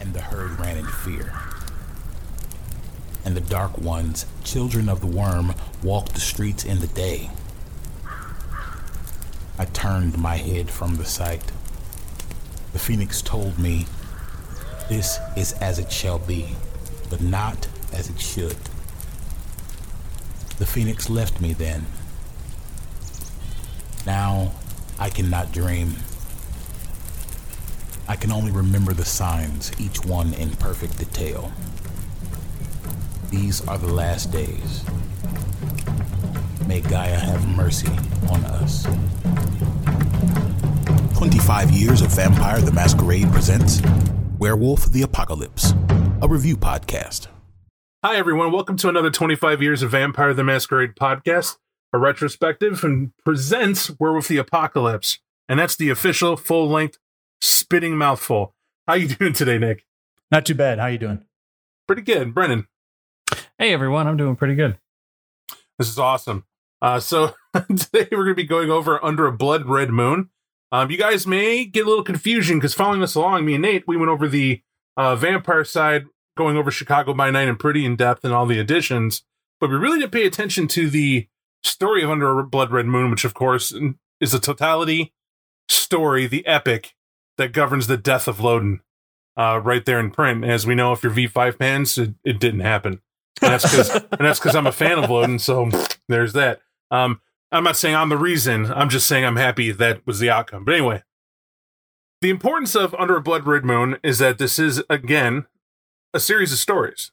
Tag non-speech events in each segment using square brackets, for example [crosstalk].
and the herd ran in fear. And the dark ones, children of the worm, walked the streets in the day. I turned my head from the sight. The phoenix told me, This is as it shall be, but not as it should. The phoenix left me then. Now I cannot dream. I can only remember the signs, each one in perfect detail. These are the last days. May Gaia have mercy on us. 25 Years of Vampire the Masquerade presents Werewolf the Apocalypse, a review podcast. Hi, everyone. Welcome to another 25 Years of Vampire the Masquerade podcast, a retrospective and presents Werewolf the Apocalypse. And that's the official full length spitting mouthful. How you [laughs] doing today, Nick? Not too bad. How you doing? Pretty good. Brennan. Hey, everyone. I'm doing pretty good. This is awesome. Uh, so [laughs] today we're going to be going over Under a Blood Red Moon. Um, you guys may get a little confusion because following us along, me and Nate, we went over the uh, vampire side, going over Chicago by Night and pretty in depth and all the additions, but we really didn't pay attention to the story of Under a Blood Red Moon, which of course is the totality story, the epic that governs the death of Lodin, uh, right there in print. As we know, if you're V5 fans, it, it didn't happen. And that's because [laughs] and that's because I'm a fan of Lodin, so there's that. Um, I'm not saying I'm the reason. I'm just saying I'm happy that was the outcome. But anyway, the importance of Under a Blood Red Moon is that this is again a series of stories.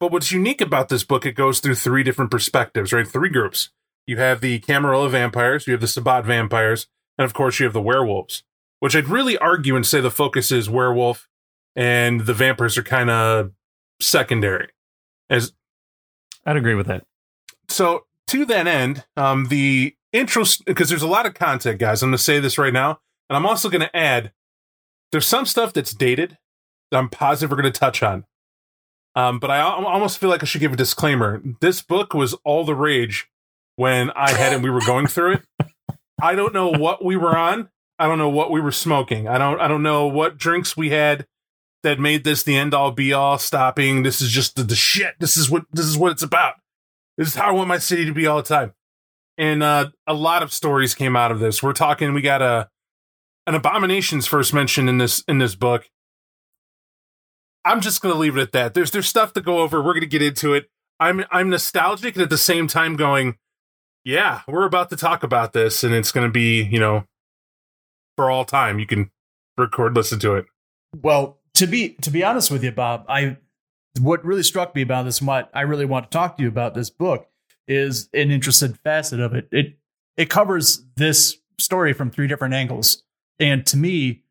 But what's unique about this book, it goes through three different perspectives, right? Three groups. You have the Camarilla vampires, you have the Sabbat vampires, and of course you have the werewolves. Which I'd really argue and say the focus is werewolf, and the vampires are kind of secondary. As I'd agree with that. so to that end, um, the intro because there's a lot of content, guys. I'm going to say this right now, and I'm also going to add there's some stuff that's dated that I'm positive we're going to touch on. Um, but I almost feel like I should give a disclaimer. This book was all the rage when I had it. and We were going through it. I don't know what we were on. I don't know what we were smoking. I don't. I don't know what drinks we had that made this the end all be all. Stopping. This is just the, the shit. This is what. This is what it's about. This is how I want my city to be all the time. And uh, a lot of stories came out of this. We're talking. We got a an abominations first mentioned in this in this book. I'm just to leave it at that. There's there's stuff to go over. We're to get into it. I'm I'm nostalgic and at the same time going, yeah, we're about to talk about this, and it's to be you know for all time. You can record, listen to it. Well, to be to be honest with you, Bob, I what really struck me about this and what I really want to talk to you about this book is an interesting facet of it. It it covers this story from three different angles. And to me,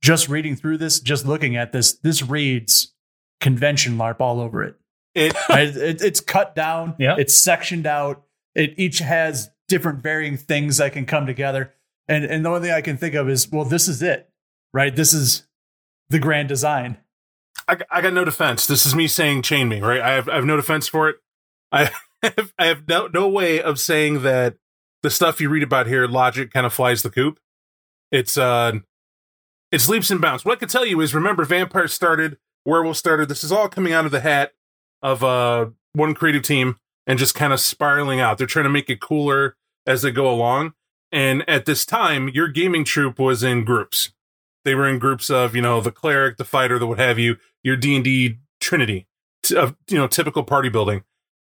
just reading through this, just looking at this, this reads convention LARP all over it. It [laughs] Right? It- it's cut down, Yeah. it's sectioned out. It each has different varying things that can come together. And and the only thing I can think of is, well, this is it, right? This is the grand design. I, I got no defense. This is me saying chain me, right? I have I have no defense for it. I [laughs] have, I have no no way of saying that the stuff you read about here, logic kind of flies the coop. It's uh, it's leaps and bounds. What I can tell you is, remember, vampires started, werewolf started. This is all coming out of the hat of uh one creative team and just kind of spiraling out. They're trying to make it cooler as they go along. And at this time, your gaming troop was in groups. They were in groups of, you know, the cleric, the fighter, the what have you, your D and D trinity of you know typical party building,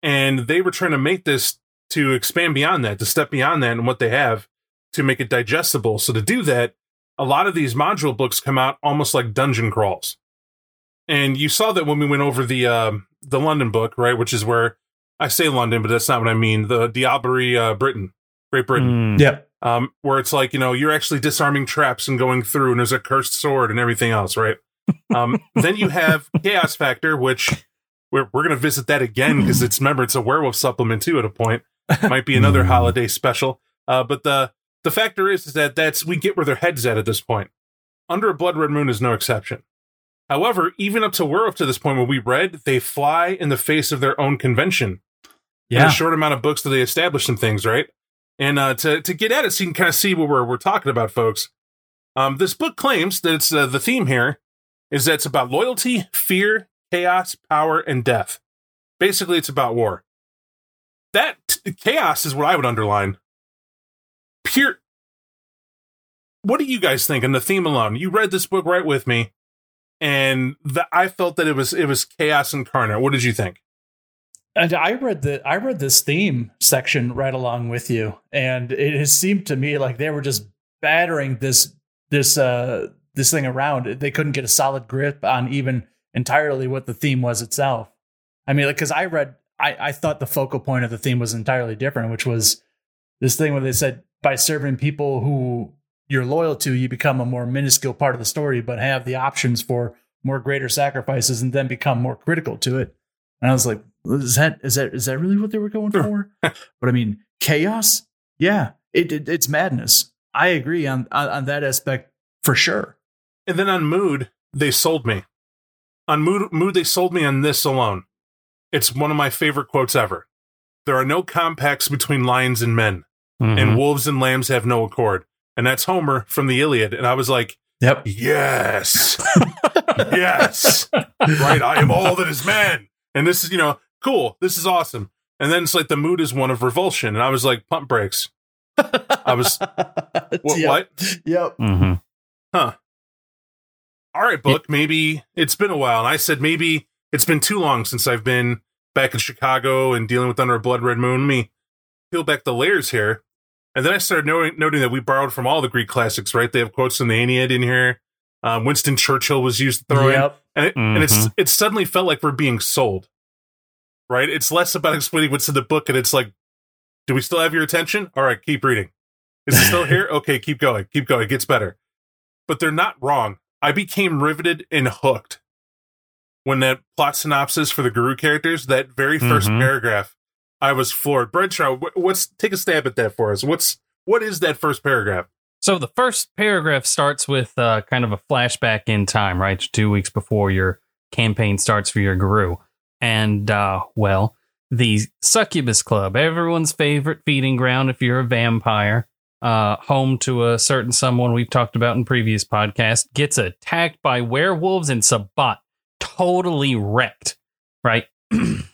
and they were trying to make this to expand beyond that, to step beyond that, and what they have to make it digestible. So to do that, a lot of these module books come out almost like dungeon crawls, and you saw that when we went over the um the London book, right, which is where I say London, but that's not what I mean. The Diablerie, uh, Britain, Great Britain Mm. Yep. um, where it's like you know you're actually disarming traps and going through, and there's a cursed sword and everything else, right? [laughs] Um, then you have Chaos Factor, which we're we're gonna visit that again because it's remember it's a werewolf supplement too. At a point, [laughs] might be another holiday special. Uh, but the the factor is, is that that's we get where their heads at at this point. Under a Blood Red Moon is no exception. However, even up to werewolf to this point where we read, they fly in the face of their own convention in a short amount of books that they establish some things, right? And uh, to to get at it, so you can kind of see what we're we're talking about, folks. Um, this book claims that it's uh, the theme here is that it's about loyalty, fear, chaos, power, and death. Basically, it's about war. That t- chaos is what I would underline. Pure. What do you guys think? And the theme alone, you read this book right with me, and the, I felt that it was it was chaos incarnate. What did you think? And I read the I read this theme section right along with you, and it has seemed to me like they were just battering this this uh this thing around. They couldn't get a solid grip on even entirely what the theme was itself. I mean, like because I read, I I thought the focal point of the theme was entirely different, which was this thing where they said by serving people who you're loyal to, you become a more minuscule part of the story, but have the options for more greater sacrifices, and then become more critical to it. And I was like, is that is that is that really what they were going for? but I mean, chaos, yeah, it, it it's madness. I agree on, on on that aspect for sure. And then on mood, they sold me. On mood, mood, they sold me on this alone. It's one of my favorite quotes ever. There are no compacts between lions and men, Mhm. and wolves and lambs have no accord. And that's Homer from the Iliad. And I was like, Yep. yes, [laughs] yes, right. I am all that is man. And this is, you know, cool. This is awesome. And then it's like the mood is one of revulsion. And I was like, pump brakes. I was, [laughs] what? Yep. what? Yep. Mhm. all right, book, maybe it's been a while. And I said, maybe it's been too long since I've been back in Chicago and dealing with Under a Blood Red Moon. Let me peel back the layers here. And then I started noting, noting that we borrowed from all the Greek classics, right? They have quotes from the Aeneid in here. Um, Winston Churchill was used to throw in. Yep. And, it, and it's it suddenly felt like we're being sold, right? It's less about explaining what's in the book, and it's like, do we still have your attention? All right, keep reading. Is it still [laughs] here? Okay, keep going, keep going. It gets better. But they're not wrong. I became riveted and hooked when that plot synopsis for the Garou characters, that very 1st Mhm. paragraph, I was floored. Bradshaw, what's take a stab at that for us? What's what is that first paragraph? So the first paragraph starts with uh, kind of a flashback in time, right? Two weeks before your campaign starts for your Garou. And, uh, well, the Succubus Club, everyone's favorite feeding ground if you're a vampire, uh, home to a certain someone we've talked about in previous podcasts, gets attacked by werewolves and Sabbat, totally wrecked, right? [clears throat] and,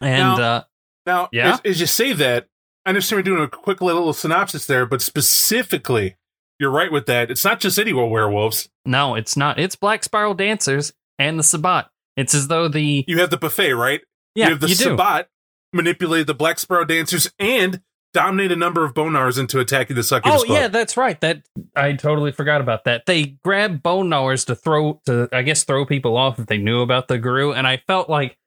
Now- uh, Now, Yeah? as, as you say that, I understand we're doing a quick little synopsis there, but specifically, you're right with that. It's not just any werewolves. no, it's not. It's Black Spiral Dancers and the Sabbat. It's as though the You have the buffet, right? yeah you have the you do. Manipulated the Black Spiral dancers and dominate a number of Bone Gnawers into attacking the Succubus Oh Club. yeah, that's right. That I totally forgot about that. They grab bone gnawers to throw to I guess throw people off if they knew about the Garou, and I felt like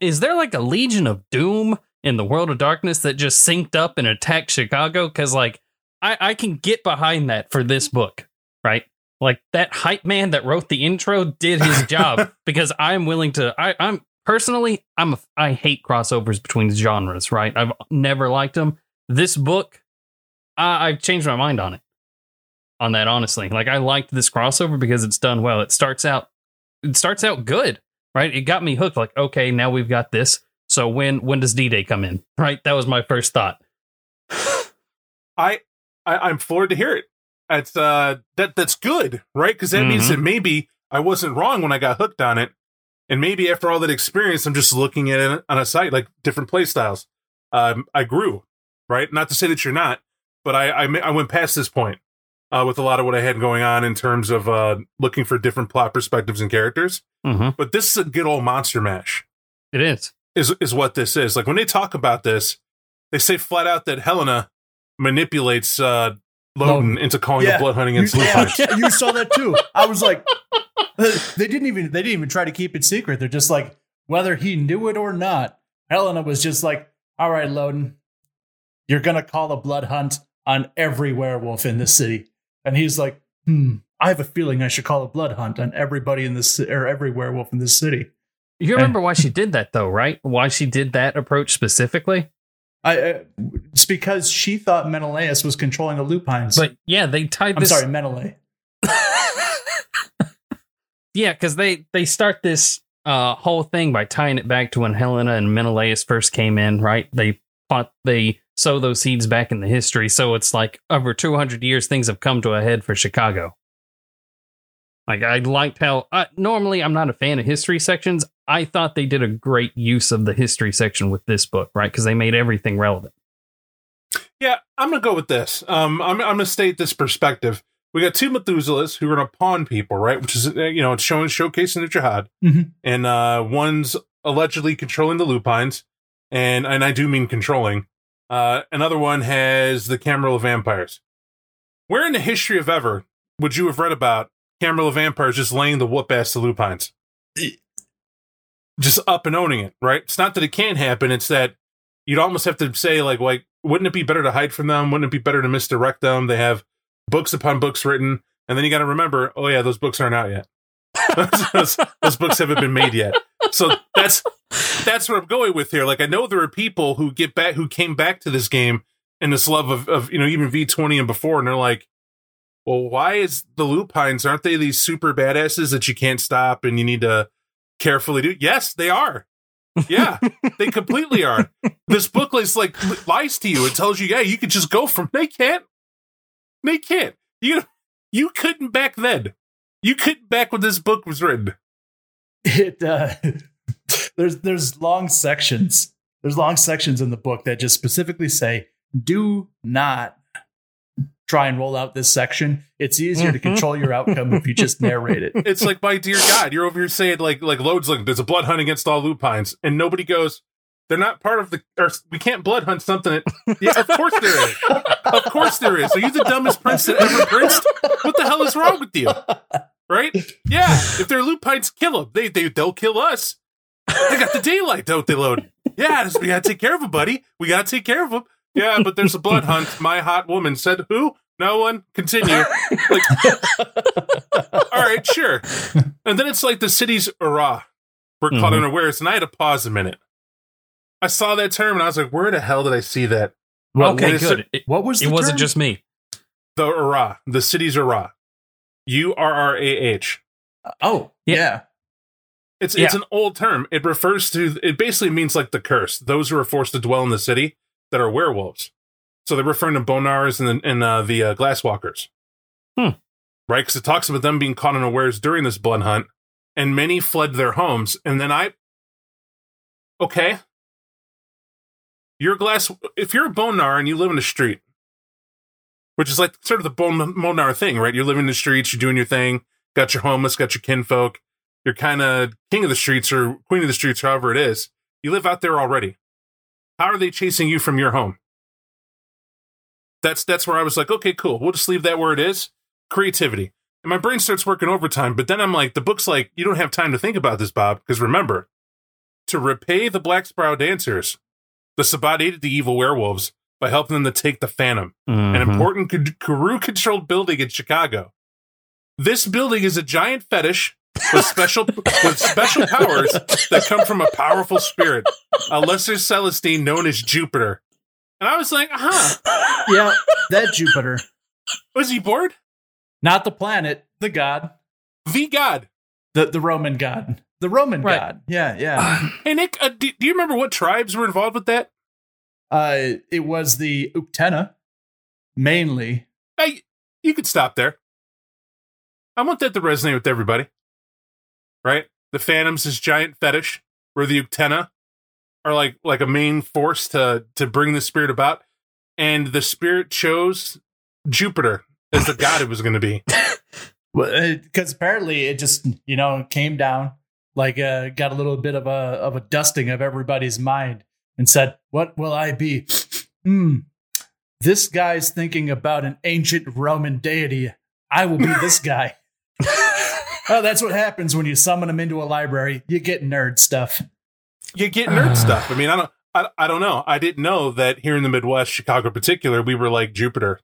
is there like a legion of doom in the world of darkness that just synced up and attacked Chicago? Because like I I can get behind that for this book, right? Like that hype man that wrote the intro did his [laughs] job because I'm willing to. I, I'm personally I'm a, I hate crossovers between genres, right? I've never liked them. This book I, I've changed my mind on it. On that, honestly, like I liked this crossover because it's done well. It starts out, it starts out good, right? It got me hooked. Like, okay, now we've got this. So when when does D Day come in? Right, that was my first thought. I, I I'm floored to hear it. That's uh that that's good, right? Because that means Mhm. that maybe I wasn't wrong when I got hooked on it, and maybe after all that experience, I'm just looking at it on a site like different play styles. Um, I grew, right? Not to say that you're not, but I I, I went past this point uh, with a lot of what I had going on in terms of uh, looking for different plot perspectives and characters. Mm-hmm. But this is a good old monster mash. It is. is is what this is. Like when they talk about this, they say flat out that Helena manipulates uh Lodin Lodin. into calling Yeah. a blood hunting You, against lupines. yeah, you saw that too. [laughs] I was like, they didn't even they didn't even try to keep it secret. They're just like, whether he knew it or not, Helena was just like, all right, Lodin, you're gonna call a blood hunt on every werewolf in this city. And he's like, hmm, I have a feeling I should call a blood hunt on everybody in this or every werewolf in this city. You remember why she did that though, right? Why she did that approach specifically? I, I it's because she thought Menelaus was controlling the lupines. But yeah, they tied I'm this. sorry, Menelaus. [laughs] yeah, because they they start this uh whole thing by tying it back to when Helena and Menelaus first came in, right? They fought they sow those seeds back in the history, so it's like over two hundred years things have come to a head for Chicago. Like I liked how uh, normally I'm not a fan of history sections. I thought they did a great use of the history section with this book, right? Because they made everything relevant. Yeah, I'm gonna go with this. Um, I'm I'm gonna state this perspective. We got two Methuselahs who are gonna pawn people, right? Which is uh, you know it's showing showcasing the Jyhad, Mhm. and uh, one's allegedly controlling the lupines, and and I do mean controlling. Uh, another one has the Camarilla vampires. Where in the history of ever would you have read about Camarilla vampires just laying the whoop ass to lupines? Just up and owning it, right? It's not that it can't happen; it's that you'd almost have to say like like wouldn't it be better to hide from them? Wouldn't it be better to misdirect them? They have books upon books written and then you got to remember oh yeah those books aren't out yet. [laughs] Those, those books haven't been made yet. So that's that's what i'm going with here. Like i know there are people who get back who came back to this game and this love of, of you know even v20 and before and they're like well why is the lupines aren't they these super badasses that you can't stop and you need to carefully do yes they are yeah, they [laughs] completely are. This book is like lies to you and tells you, yeah, you could just go from. They can't. They can't. You you couldn't back then. You couldn't back when this book was written. it uh [laughs] there's there's long sections there's long sections in the book that just specifically say do not try and roll out this section it's easier to Mhm. control your outcome if you just [laughs] narrate it It's like, my dear God, you're over here saying like like loads like there's a blood hunt against all lupines, and nobody goes. They're not part of the. Or we can't blood hunt something. That, [laughs] yeah, of course there is. Of course there is. Are you the dumbest prince that ever princed? What the hell is wrong with you? Right? Yeah. If they're lupines, kill them. They they they'll kill us. They got the daylight, don't they, load? Yeah, we gotta take care of them, buddy. We gotta take care of them. Yeah, but there's a blood hunt. My hot woman said, "Who? No one. Continue." Like, [laughs] all right, sure. And then it's like the city's Urrah. We're caught Mhm. unawares, and I had to pause a minute. I saw that term, and I was like, "Where the hell did I see that?" What- okay, good. It, what was it the wasn't term? just me. The Urrah, the city's Urrah, U R R A H. oh Yeah. yeah, It's it's an old term. It refers to it basically means like the curse. Those who are forced to dwell in the city that are werewolves. So they're referring to Bone Gnawers and the, and uh, the uh, Glasswalkers, Hmm. right? Because it talks about them being caught unawares during this blood hunt, and many fled their homes. And then I, okay, you're a glass. If you're a Bone Gnawer and you live in the street, which is like sort of the Bon- Bone Gnawer thing, right? You're living in the streets, you're doing your thing, got your homeless, got your kinfolk you're kind of king of the streets or queen of the streets, however it is. You live out there already. How are they chasing you from your home? That's that's where I was like, okay, cool. We'll just leave that where it is. Creativity. And my brain starts working overtime, but then I'm like, the book's like, you don't have time to think about this, Bob, because remember, to repay the Black Spiral dancers, the Sabbat aided the evil werewolves by helping them to take the Phantom an Mhm. important Garou controlled building in Chicago. This building is a giant fetish with special with special powers that come from a powerful spirit, a lesser Celestine known as Jupiter. And I was like, huh, yeah that jupiter was he bored? not the planet the god The God. the the roman god the roman Right. god yeah yeah [sighs] Hey Nick, uh, do, do you remember what tribes were involved with that? uh it was the uktena mainly Hey, you could stop there. I want that to resonate with everybody. Right? The Phantoms is giant fetish, where the Uktena are like like a main force to to bring the spirit about. And the spirit chose Jupiter as the god it was gonna be. [laughs] because apparently it just you know came down like uh got a little bit of a of a dusting of everybody's mind and said what will i be [sniffs] hmm this guy's thinking about an ancient roman deity i will be this [laughs] guy oh that's what happens when you summon them into a library you get nerd stuff You get nerd stuff. I mean, I don't I, I don't know. I didn't know that here in the Midwest, Chicago in particular, we were like Jupiter.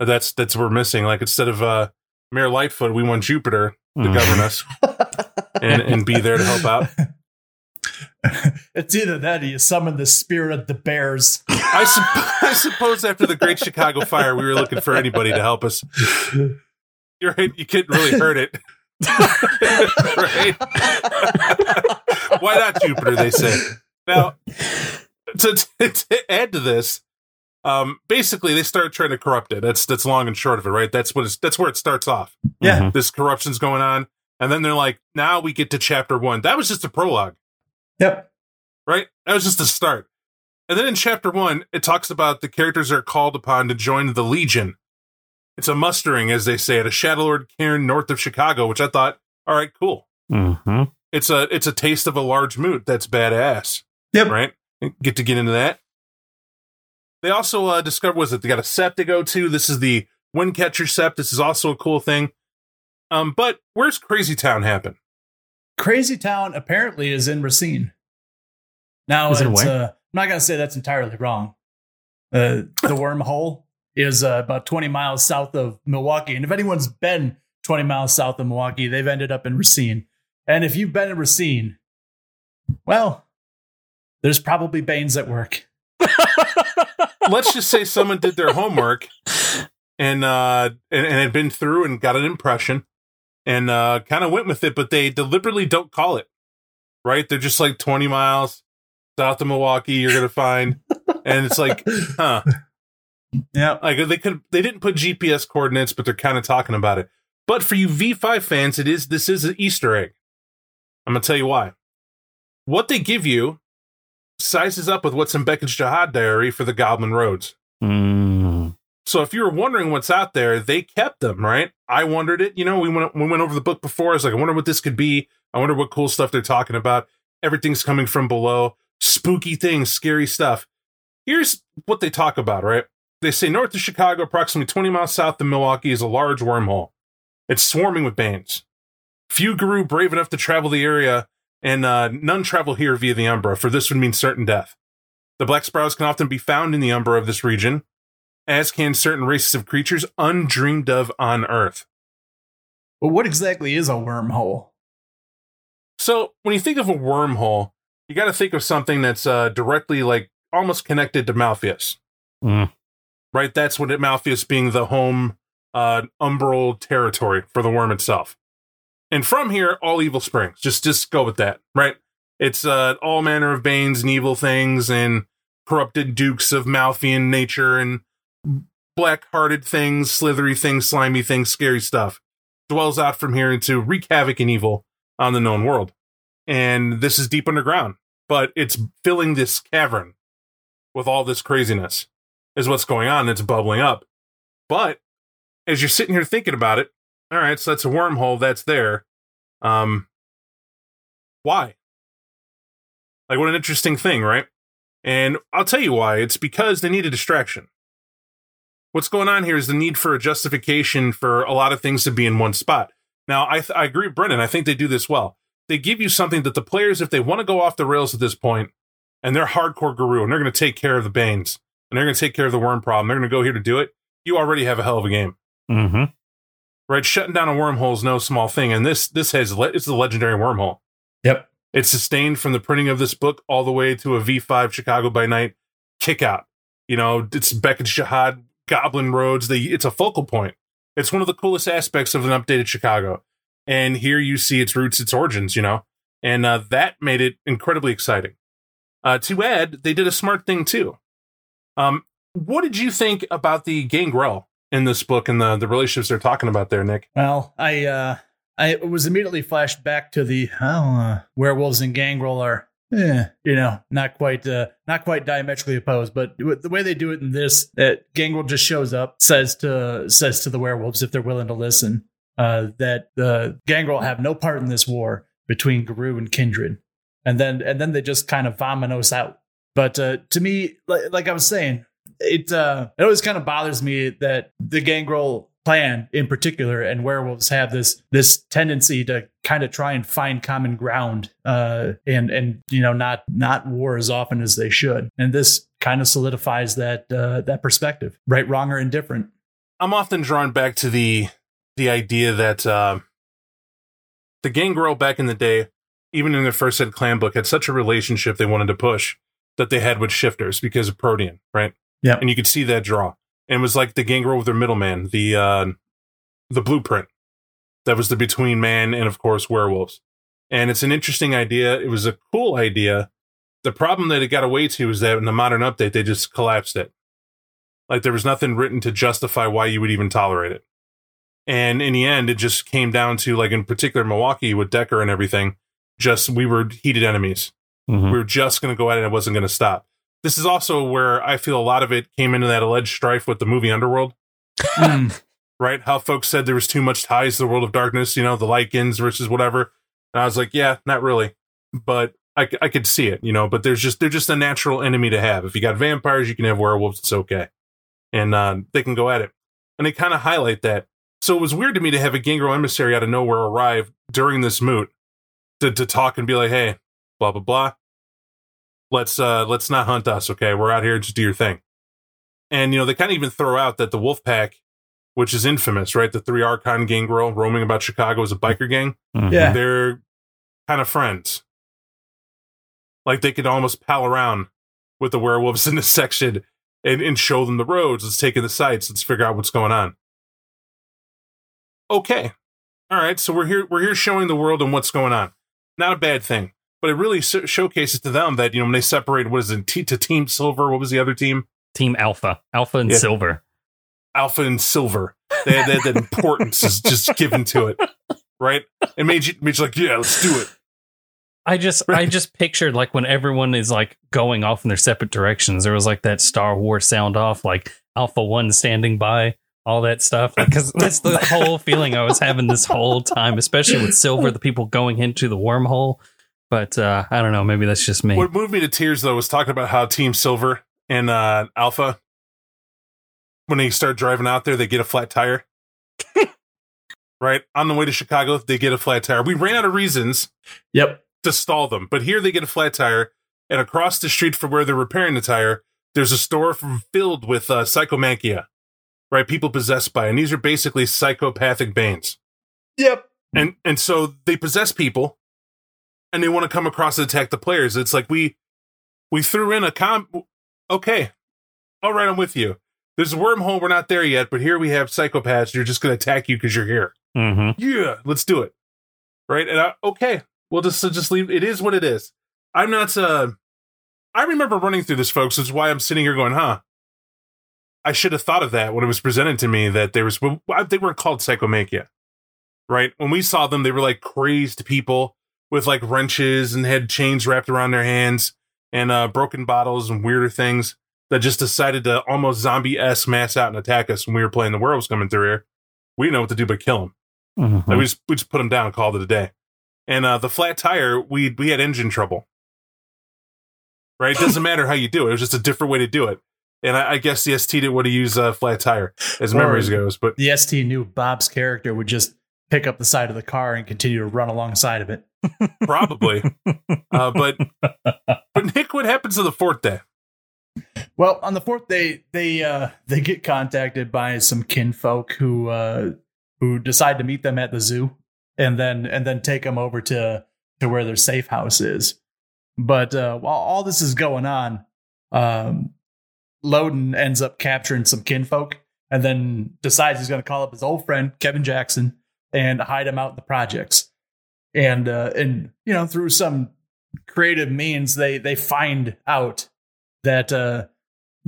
That's that's what we're missing. Like instead of uh Mayor Lightfoot, we want Jupiter to Mhm. govern us [laughs] and, and be there to help out. [laughs] it's either that or you summon the spirit of the bears I, sup- I suppose after the Great Chicago Fire, we were looking for anybody to help us. You're right. You couldn't really hurt it. Right? Why not Jupiter, they say. Now, to, to, to add to this, Um, basically, they start trying to corrupt it. That's that's long and short of it, right? That's what it's, that's where it starts off. Yeah. Mhm. This corruption's going on, and then they're like, now we get to chapter one. That was just a prologue, Yep. right? That was just the start. And then in chapter one, it talks about the characters are called upon to join the Legion. It's a mustering, as they say, at a Shadowlord cairn north of Chicago, which I thought, all right, cool. Mhm. It's a it's a taste of a large moot. That's badass. Yep. Right. Get to get into that. They also uh, discovered was it they got a sept to go to. This is the Windcatcher sept. This is also a cool thing. Um, but where's Crazy Town happen? Crazy Town apparently is in Racine. Now, Is it it's, uh, I'm not going to say that's entirely wrong. Uh, the [laughs] wormhole is uh, about 20 miles south of Milwaukee. And if anyone's been 20 miles south of Milwaukee, they've ended up in Racine. And if you've been in Racine, well, there's probably Banes at work. [laughs] Let's just say someone did their homework and uh and, and had been through and got an impression and uh kind of went with it, but they deliberately don't call it. Right? They're just like 20 miles south of Milwaukee, you're gonna find. And it's like, [laughs] huh. Yeah. Like they could they didn't put GPS coordinates, but they're kind of talking about it. But for you V5 fans, it is this is an Easter egg. I'm gonna tell you why. What they give you sizes up with what's in Beckett's Jyhad diary for the Goblin Roads. Mm. So if you were wondering what's out there, they kept them, right? I wondered it. You know, we went we went over the book before. I was like, I wonder what this could be. I wonder what cool stuff they're talking about. Everything's coming from below. Spooky things, scary stuff. Here's what they talk about, right? They say north of Chicago, approximately 20 miles south of Milwaukee, is a large wormhole. It's swarming with Banes. Few Garou brave enough to travel the area, and uh, none travel here via the Umbra, for this would mean certain death. The Black Spirals can often be found in the Umbra of this region, as can certain races of creatures undreamed of on Earth. But what exactly is a wormhole? So when you think of a wormhole, you got to think of something that's uh, directly, like, almost connected to Malfeas. Mm. Right? That's what it Malfeas being the home uh umbral territory for the worm itself. And from here, all evil springs. Just just go with that, right? It's uh all manner of banes and evil things and corrupted dukes of Malfean nature and black hearted things, slithery things, slimy things, scary stuff. Dwells out from here to wreak havoc and evil on the known world. And this is deep underground, but it's filling this cavern with all this craziness is what's going on. It's bubbling up. But as you're sitting here thinking about it, all right, so that's a wormhole that's there. Um, why? Like, what an interesting thing, right? And I'll tell you why. It's because they need a distraction. What's going on here is the need for a justification for a lot of things to be in one spot. Now, I, th- I agree with Brennan. I think they do this well. They give you something that the players, if they want to go off the rails at this point, and they're hardcore Garou, and they're going to take care of the Banes, and they're going to take care of the worm problem, they're going to go here to do it, you already have a hell of a game. hmm Right? Shutting down a wormhole is no small thing. And this this has le- it's the legendary wormhole. Yep. It's sustained from the printing of this book all the way to a V5 Chicago by Night kick out. You know, it's Beckett's Jyhad, Goblin Roads. The, it's a focal point. It's one of the coolest aspects of an updated Chicago. And here you see its roots, its origins, you know, and uh, that made it incredibly exciting. Uh, to add, they did a smart thing too. Um, what did you think about the gangrel in this book and the, the relationships they're talking about there, Nick? Well, I uh I was immediately flashed back to the uh, werewolves and gangrel are eh, you know, not quite uh not quite diametrically opposed, but the way they do it in this, that gangrel just shows up, says to says to the werewolves if they're willing to listen, uh that the gangrel have no part in this war between Garou and Kindred. And then and then they just kind of vominos out. But uh to me, like, like I was saying, it uh it always kind of bothers me that the gangrel clan in particular and werewolves have this this tendency to kind of try and find common ground uh and and you know not not war as often as they should. And this kind of solidifies that uh that perspective. Right wrong or indifferent. I'm often drawn back to the the idea that uh, the gangrel back in the day, even in their first ed clan book, had such a relationship they wanted to push that they had with shifters because of Protean, right? Yeah. And you could see that draw. And it was like the gangrel with their middleman, the uh, the blueprint that was the between man and of course werewolves. And it's an interesting idea. It was a cool idea. The problem that it got away to is that in the modern update they just collapsed it. Like there was nothing written to justify why you would even tolerate it. And in the end, it just came down to like in particular Milwaukee with Decker and everything. Just we were heated enemies. Mhm. We were just going to go at it. and It wasn't going to stop. This is also where I feel a lot of it came into that alleged strife with the movie Underworld Mm. [laughs] right? How folks said there was too much ties to the world of darkness, you know, the Lycans versus whatever. And I was like, yeah, not really, but I, I could see it, you know. But there's just they're just a natural enemy to have. If you got vampires, you can have werewolves. It's okay, and uh, they can go at it. And they kind of highlight that. So it was weird to me to have a Gangrel emissary out of nowhere arrive during this moot to to talk and be like, hey, blah blah blah. Let's uh let's not hunt us, okay? We're out here, just do your thing. And you know, they kind of even throw out that the Wolf Pack, which is infamous, right? The three Archon gangrel roaming about Chicago as a biker gang. Mhm. Yeah. They're kind of friends. Like they could almost pal around with the werewolves [laughs] in this section and, and show them the roads. Let's take in the sights. Let's figure out what's going on. Okay. All right. So we're here. We're here showing the world and what's going on. Not a bad thing, but it really sh- showcases to them that you know when they separate what is it T- to Team Silver. What was the other team? Team Alpha, Alpha and Yeah. Silver. Alpha and Silver. They had that, that importance is just given to it, right? It made you made you like, yeah, let's do it. I just I just pictured like when everyone is like going off in their separate directions. There was like that Star Wars sound off, like Alpha One standing by, all that stuff. Because that's the whole feeling I was having this whole time, especially with Silver, the people going into the wormhole. But uh, I don't know, maybe that's just me. What moved me to tears though was talking about how Team Silver and uh, Alpha, when they start driving out there, they get a flat tire. [laughs] right on the way to Chicago, they get a flat tire. We ran out of reasons Yep. to stall them, but here they get a flat tire, and across the street from where they're repairing the tire, there's a store f- filled with uh, Psychomachiae, right? People possessed by, and these are basically psychopathic banes. Yep. and and so they possess people and they want to come across and attack the players. It's like we we threw in a com okay all right i'm with you. There's a wormhole we're not there yet but here we have psychopaths you're just going to attack you because you're here. Hmm yeah let's do it. Right and I, okay we'll just so just leave it is what it is. I'm not uh i remember running through this folks is why i'm sitting here going huh. I should have thought of that when it was presented to me that there was well, they weren't called Psychomachiae, right when we saw them they were like crazed people with like wrenches and had chains wrapped around their hands and uh broken bottles and weirder things that just decided to almost zombie-esque mass out and attack us when we were playing the werewolves coming through here we didn't know what to do but kill them Mhm. like we just we just put them down, and called it a day. And uh, the flat tire, we we had engine trouble. Right, it doesn't [laughs] matter how you do it; it was just a different way to do it. And I, I guess the ST didn't want to use a flat tire, as Or- memories goes. But The ST knew Bob's character would just pick up the side of the car and continue to run alongside of it. Probably. [laughs] uh, but but Nick, what happens to the fourth day? Well, on the fourth day, they uh, they get contacted by some kinfolk who uh, who decide to meet them at the zoo, and then and then take them over to to where their safe house is. But uh, while all this is going on, um, Lodin ends up capturing some kinfolk, and then decides he's going to call up his old friend Kevin Jackson and hide him out in the projects. And uh, and you know through some creative means, they they find out that uh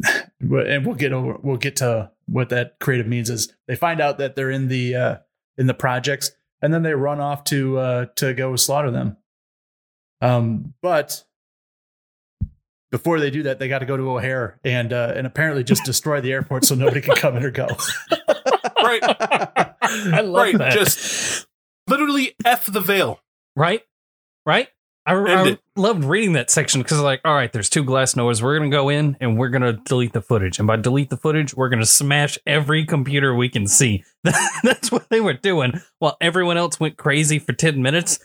[sighs] and we'll get over we'll get to what that creative means is they find out that they're in the uh in the projects and then they run off to uh to go slaughter them um but before they do that they got to go to o'hare and uh and apparently just [laughs] destroy the airport so nobody can come in or go Right, [laughs] I love right. that. Just literally f the veil. right? Right? I, I loved reading that section because, like, all right, there's two glass doors. We're going to go in and we're going to delete the footage. And by delete the footage, we're going to smash every computer we can see. [laughs] That's what they were doing while everyone else went crazy for 10 minutes.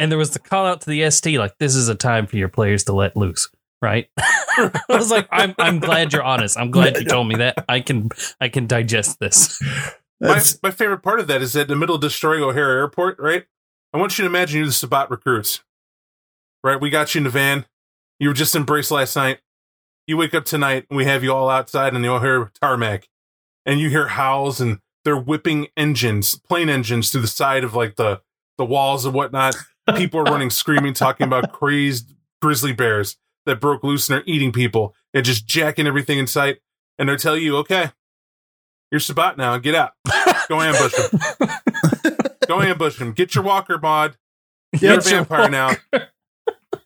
And there was the call out to the ST, like, this is a time for your players to let loose. Right? [laughs] I was like, I'm, I'm glad you're honest. I'm glad you told me that. I can I can digest this. [laughs] My, my favorite part of that is that in the middle of destroying O'Hare Airport, right? I want you to imagine you're the Sabbat recruits, right? We got you in the van. You were just embraced last night. You wake up tonight and we have you all outside on the O'Hare tarmac and you hear howls and they're whipping engines, plane engines through the side of like the, the walls and whatnot. People are running, screaming, talking about crazed grizzly bears that broke loose and are eating people and just jacking everything in sight. and they tell you, okay, you're Sabbat now. and Get out. [laughs] Go ambush him. Go ambush him. Get your walker mod. You're a Get your vampire now.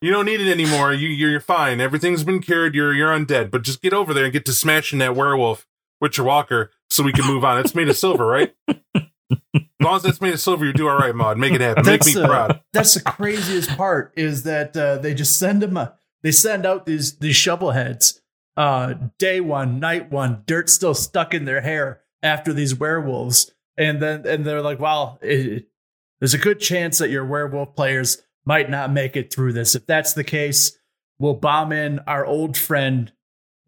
You don't need it anymore. You you're, you're fine. Everything's been cured. You're you're undead. But just get over there and get to smashing that werewolf with your walker so we can move on. It's made of silver, right? As long as it's made of silver, you do all right, mod. Make it happen. Make That's, me uh, proud. That's the craziest part is that uh, they just send them a, they send out these these shovel heads uh day one, night one, dirt still stuck in their hair after these werewolves. And then and they're like, well, it, there's a good chance that your werewolf players might not make it through this. If that's the case, we'll bomb in our old friend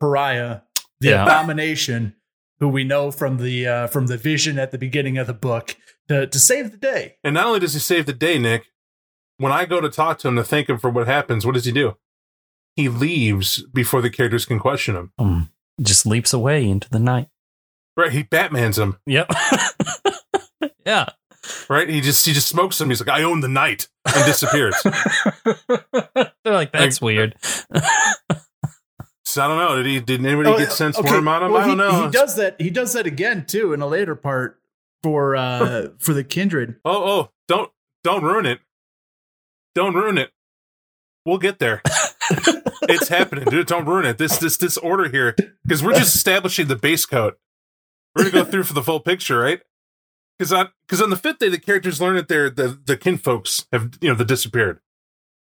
Pariah, the Yeah. abomination, who we know from the uh, from the vision at the beginning of the book, to to save the day. And not only does he save the day, Nick, when I go to talk to him to thank him for what happens, what does he do? He leaves before the characters can question him. Um, just leaps away into the night. Right? He Batman's him. Yep. [laughs] yeah. Right? He just he just smokes him. He's like, I own the night, and disappears. [laughs] They're like, that's weird. [laughs] so I don't know. Did he? Did anybody Oh, get sense okay, worm on him? well, I don't he, know. He does that. He does that again too in a later part for uh for the kindred. Oh, oh, don't don't ruin it. Don't ruin it. We'll get there. [laughs] it's happening, dude. Don't ruin it. This this this order here because we're just establishing the base coat. We're gonna go through for the full picture, right? Because on because on the fifth day, the characters learn that their the the kinfolks have you know the disappeared.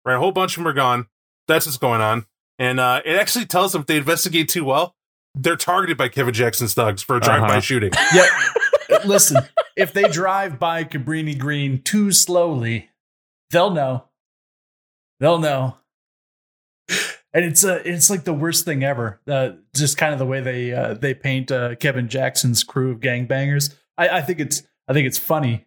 Right, a whole bunch of them are gone. That's what's going on, and uh, it actually tells them if they investigate too well, they're targeted by Kevin Jackson's thugs for a drive-by Uh-huh. shooting. [laughs] Yeah. Listen, if they drive by Cabrini Green too slowly, they'll know. They'll know. And it's uh, it's like the worst thing ever. Uh, just kind of the way they uh, they paint uh, Kevin Jackson's crew of gangbangers. I, I think it's I think it's funny,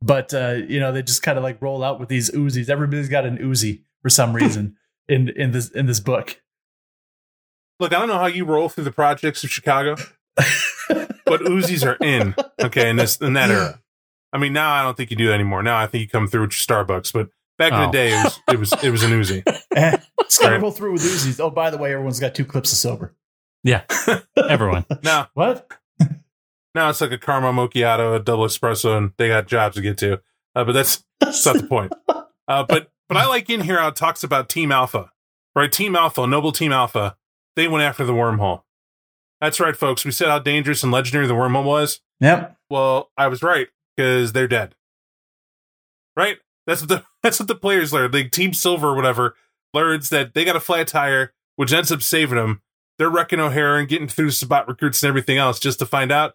but uh, you know they just kind of like roll out with these Uzis. Everybody's got an Uzi for some [laughs] reason in in this in this book. Look, I don't know how you roll through the projects of Chicago, but Uzis are in. Okay, in this in that era. I mean, now I don't think you do that anymore. Now I think you come through with your Starbucks, but back in Oh. the day, it was it was it was an Uzi. [laughs] It's gonna Right. through with Uzis. Oh, by the way, everyone's got two clips of silver. Yeah. Everyone. [laughs] Now What? [laughs] now it's like a Karma Macchiato, a double espresso, and they got jobs to get to. Uh, but that's that's not the point. [laughs] Uh, but but I like in here how it talks about Team Alpha, right? Team Alpha, Noble Team Alpha. They went after the wormhole. That's right, folks. We said how dangerous and legendary the wormhole was. Yep. Well, I was right because they're dead. Right? That's what the that's what the players learn. Like Team Silver or whatever learns that they got a flat tire, which ends up saving them. They're wrecking O'Hare and getting through spot recruits and everything else just to find out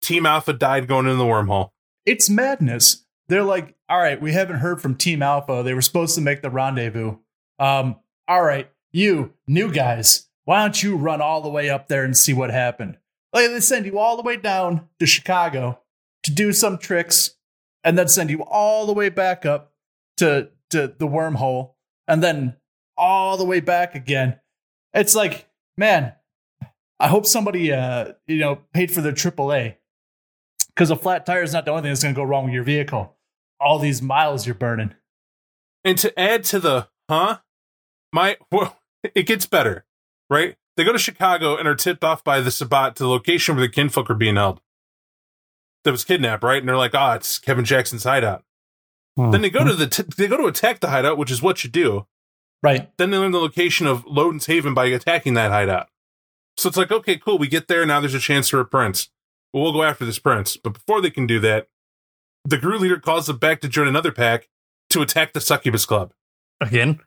Team Alpha died going in the wormhole. It's madness. They're like, all right, we haven't heard from Team Alpha. They were supposed to make the rendezvous. Um, all right, you new guys, why don't you run all the way up there and see what happened? Like they send you all the way down to Chicago to do some tricks, and then send you all the way back up to to the wormhole, and then all the way back again. It's like, man, I hope somebody uh you know paid for their AAA because a flat tire is not the only thing that's going to go wrong with your vehicle. All these miles you're burning. And to add to the huh, my well, it gets better, right? They go to Chicago and are tipped off by the Sabbat to the location where the kinfolk are being held. That was kidnapped, right? And they're like, "Ah, it's Kevin Jackson's hideout." Then they go to the t- they go to attack the hideout, which is what you do. Right. Then they learn the location of Lodin's Haven by attacking that hideout. So it's like, okay, cool, we get there. Now there's a chance for a prince. Well, we'll go after this prince. But before they can do that, the Garou leader calls them back to join another pack to attack the Succubus Club. Again?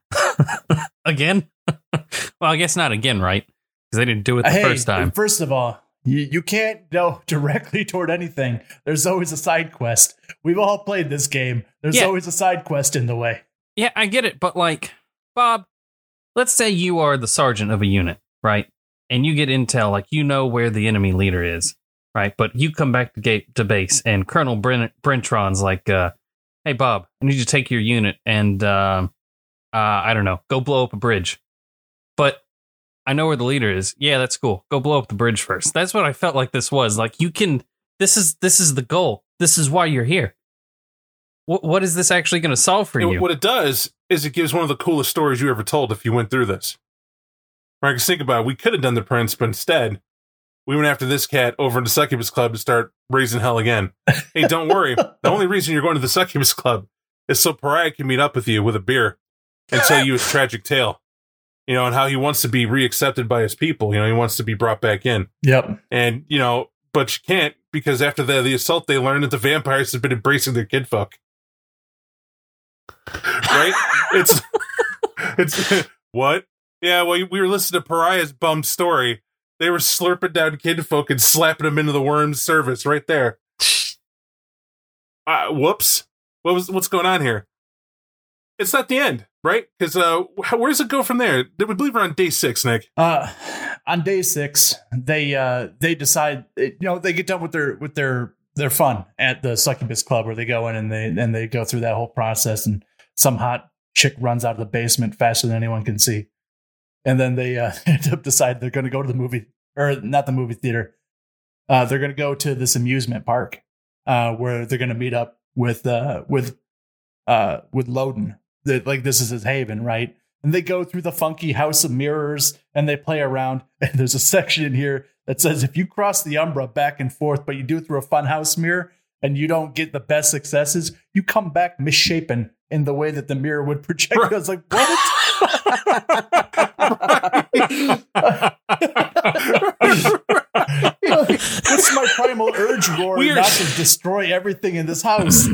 [laughs] again? [laughs] well, I guess not again, right? Because they didn't do it the hey, first time. first of all, you, you can't go [laughs] directly toward anything. There's always a side quest. We've all played this game. There's Yeah. always a side quest in the way. Yeah, I get it, but like, Bob, let's say you are the sergeant of a unit, right? And you get intel, like you know where the enemy leader is, right? But you come back to gate to base, and Colonel Bren- Brentron's like, uh, "Hey, Bob, I need you to take your unit and, um, uh, I don't know, go blow up a bridge." But I know where the leader is. Yeah, that's cool. Go blow up the bridge first. That's what I felt like this was. Like you can. This is this is the goal. This is why you're here. What what is this actually going to solve for you? What it does is it gives one of the coolest stories you ever told if you went through this. Right? Because think about it, we could have done the prince, but instead we went after this cat over to the Succubus Club to start raising hell again. Hey, don't worry. [laughs] the only reason you're going to the Succubus Club is so Pariah can meet up with you with a beer and tell you his [laughs] tragic tale. You know, and how he wants to be reaccepted by his people. You know, he wants to be brought back in. Yep. And, you know, but you can't because after the, the assault, they learned that the vampires have been embracing their kid fuck. Right? it's, [laughs] it's, what? Yeah, well, we were listening to Pariah's bum story. They were slurping down kid folk and slapping them into the worm's service right there. Uh, whoops. What was, what's going on here? It's not the end, right? Because uh, where does it go from there? We believe we're on day six, Nick? Uh, on day six, they uh they decide you know they get done with their with their their fun at the succubus club where they go in and they and they go through that whole process and some hot chick runs out of the basement faster than anyone can see, and then they uh, [laughs] end up decide they're going to go to the movie or not the movie theater. Uh, they're going to go to this amusement park uh, where they're going to meet up with uh with uh with Lodin. That like this is his haven, right? and they go through the funky house of mirrors and they play around. [laughs] And there's a section in here that says if you cross the umbra back and forth, but you do it through a fun house mirror and you don't get the best successes, you come back misshapen in the way that the mirror would project. I was like, what? [laughs] This is my primal urge roar Weird. not to destroy everything in this house?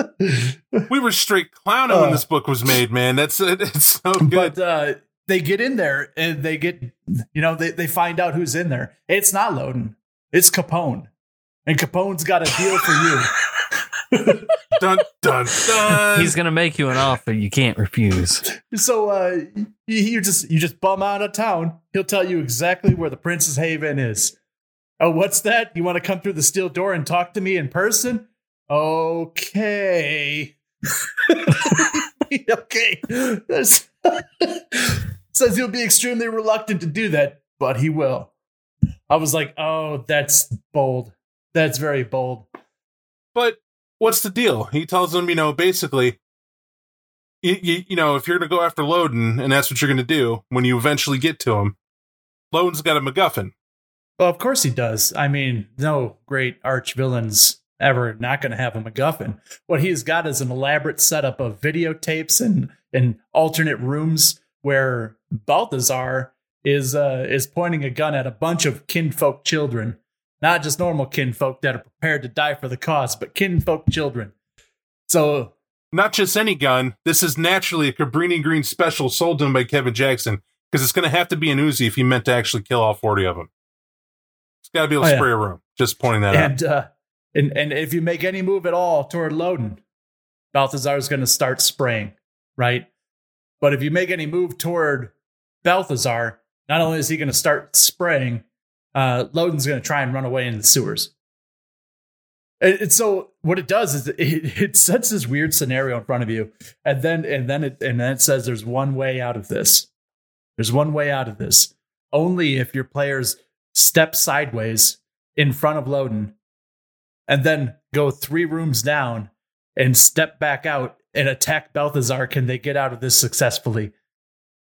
[laughs] we were straight clowning when Uh. this book was made, man. That's it's so good. But uh, they get in there and they get, you know, they, they find out who's in there. It's not Lodin, it's Capone. And Capone's got a deal for you. [laughs] dun dun dun. He's gonna make you an offer you can't refuse. So uh, you, you just you just bum out of town. He'll tell you exactly where the Prince's Haven is. Oh, what's that? You want to come through the steel door and talk to me in person? Okay. [laughs] okay. [laughs] Says he'll be extremely reluctant to do that, but he will. I was like, oh, that's bold. That's very bold. but what's the deal? He tells them, you know, basically, you, you, you know, if you're going to go after Lodin, and that's what you're going to do when you eventually get to him, Lodin's got a MacGuffin. Well, of course he does. I mean, no great arch villains ever not going to have a MacGuffin. What he's got is an elaborate setup of videotapes and and alternate rooms where Balthazar is uh, is pointing a gun at a bunch of kinfolk children, not just normal kinfolk that are prepared to die for the cause, but kinfolk children. So Not just any gun. This is naturally a Cabrini Green special sold to him by Kevin Jackson because it's going to have to be an Uzi if he meant to actually kill all 40 of them. It's got to be able to Oh, yeah. spray a room. Just pointing that out. and uh, and and if you make any move at all toward Lodin, is going to start spraying, right? But if you make any move toward Balthazar, not only is he going to start spraying, uh, Lodin's going to try and run away into the sewers. And, and so what it does is it, it sets this weird scenario in front of you, and then and then it and then it says there's one way out of this. There's one way out of this. Only if your players step sideways in front of Lodin and then go three rooms down and step back out and attack Balthazar can they get out of this successfully.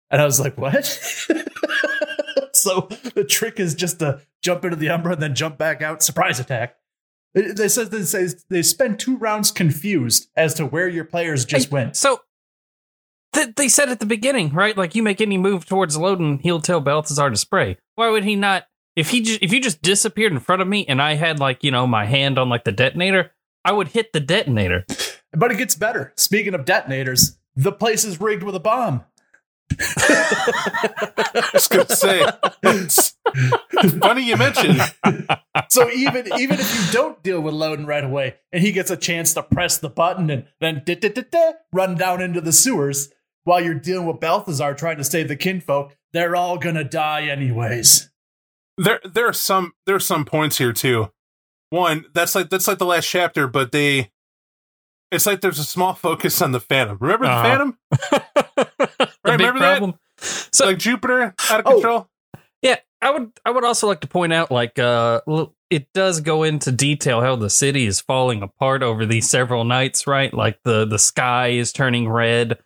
And I was like, what? [laughs] so the trick is just to jump into the Umbra and then jump back out, surprise attack. It- They said they say they spend two rounds confused as to where your players just Hey, went. So th- they said at the beginning, right? Like you make any move towards Lodin, he'll tell Balthazar to spray. Why would he not? If he just if you just disappeared in front of me and I had like you know my hand on like the detonator, I would hit the detonator. But it gets better. Speaking of detonators, the place is rigged with a bomb. I was going to say, it's funny you mentioned. so even even if you don't deal with Lodin right away, and he gets a chance to press the button and then run down into the sewers while you're dealing with Balthazar trying to save the kinfolk, they're all gonna die anyways. there there are some there are some points here too. One, that's like that's like the last chapter, but they it's like there's a small focus on the Phantom. Remember the Uh-huh. Phantom? [laughs] the Right, big remember that? problem. So like Jupiter out of Oh. control? Yeah, I would I would also like to point out like uh it does go into detail how the city is falling apart over these several nights, right? Like the the sky is turning red,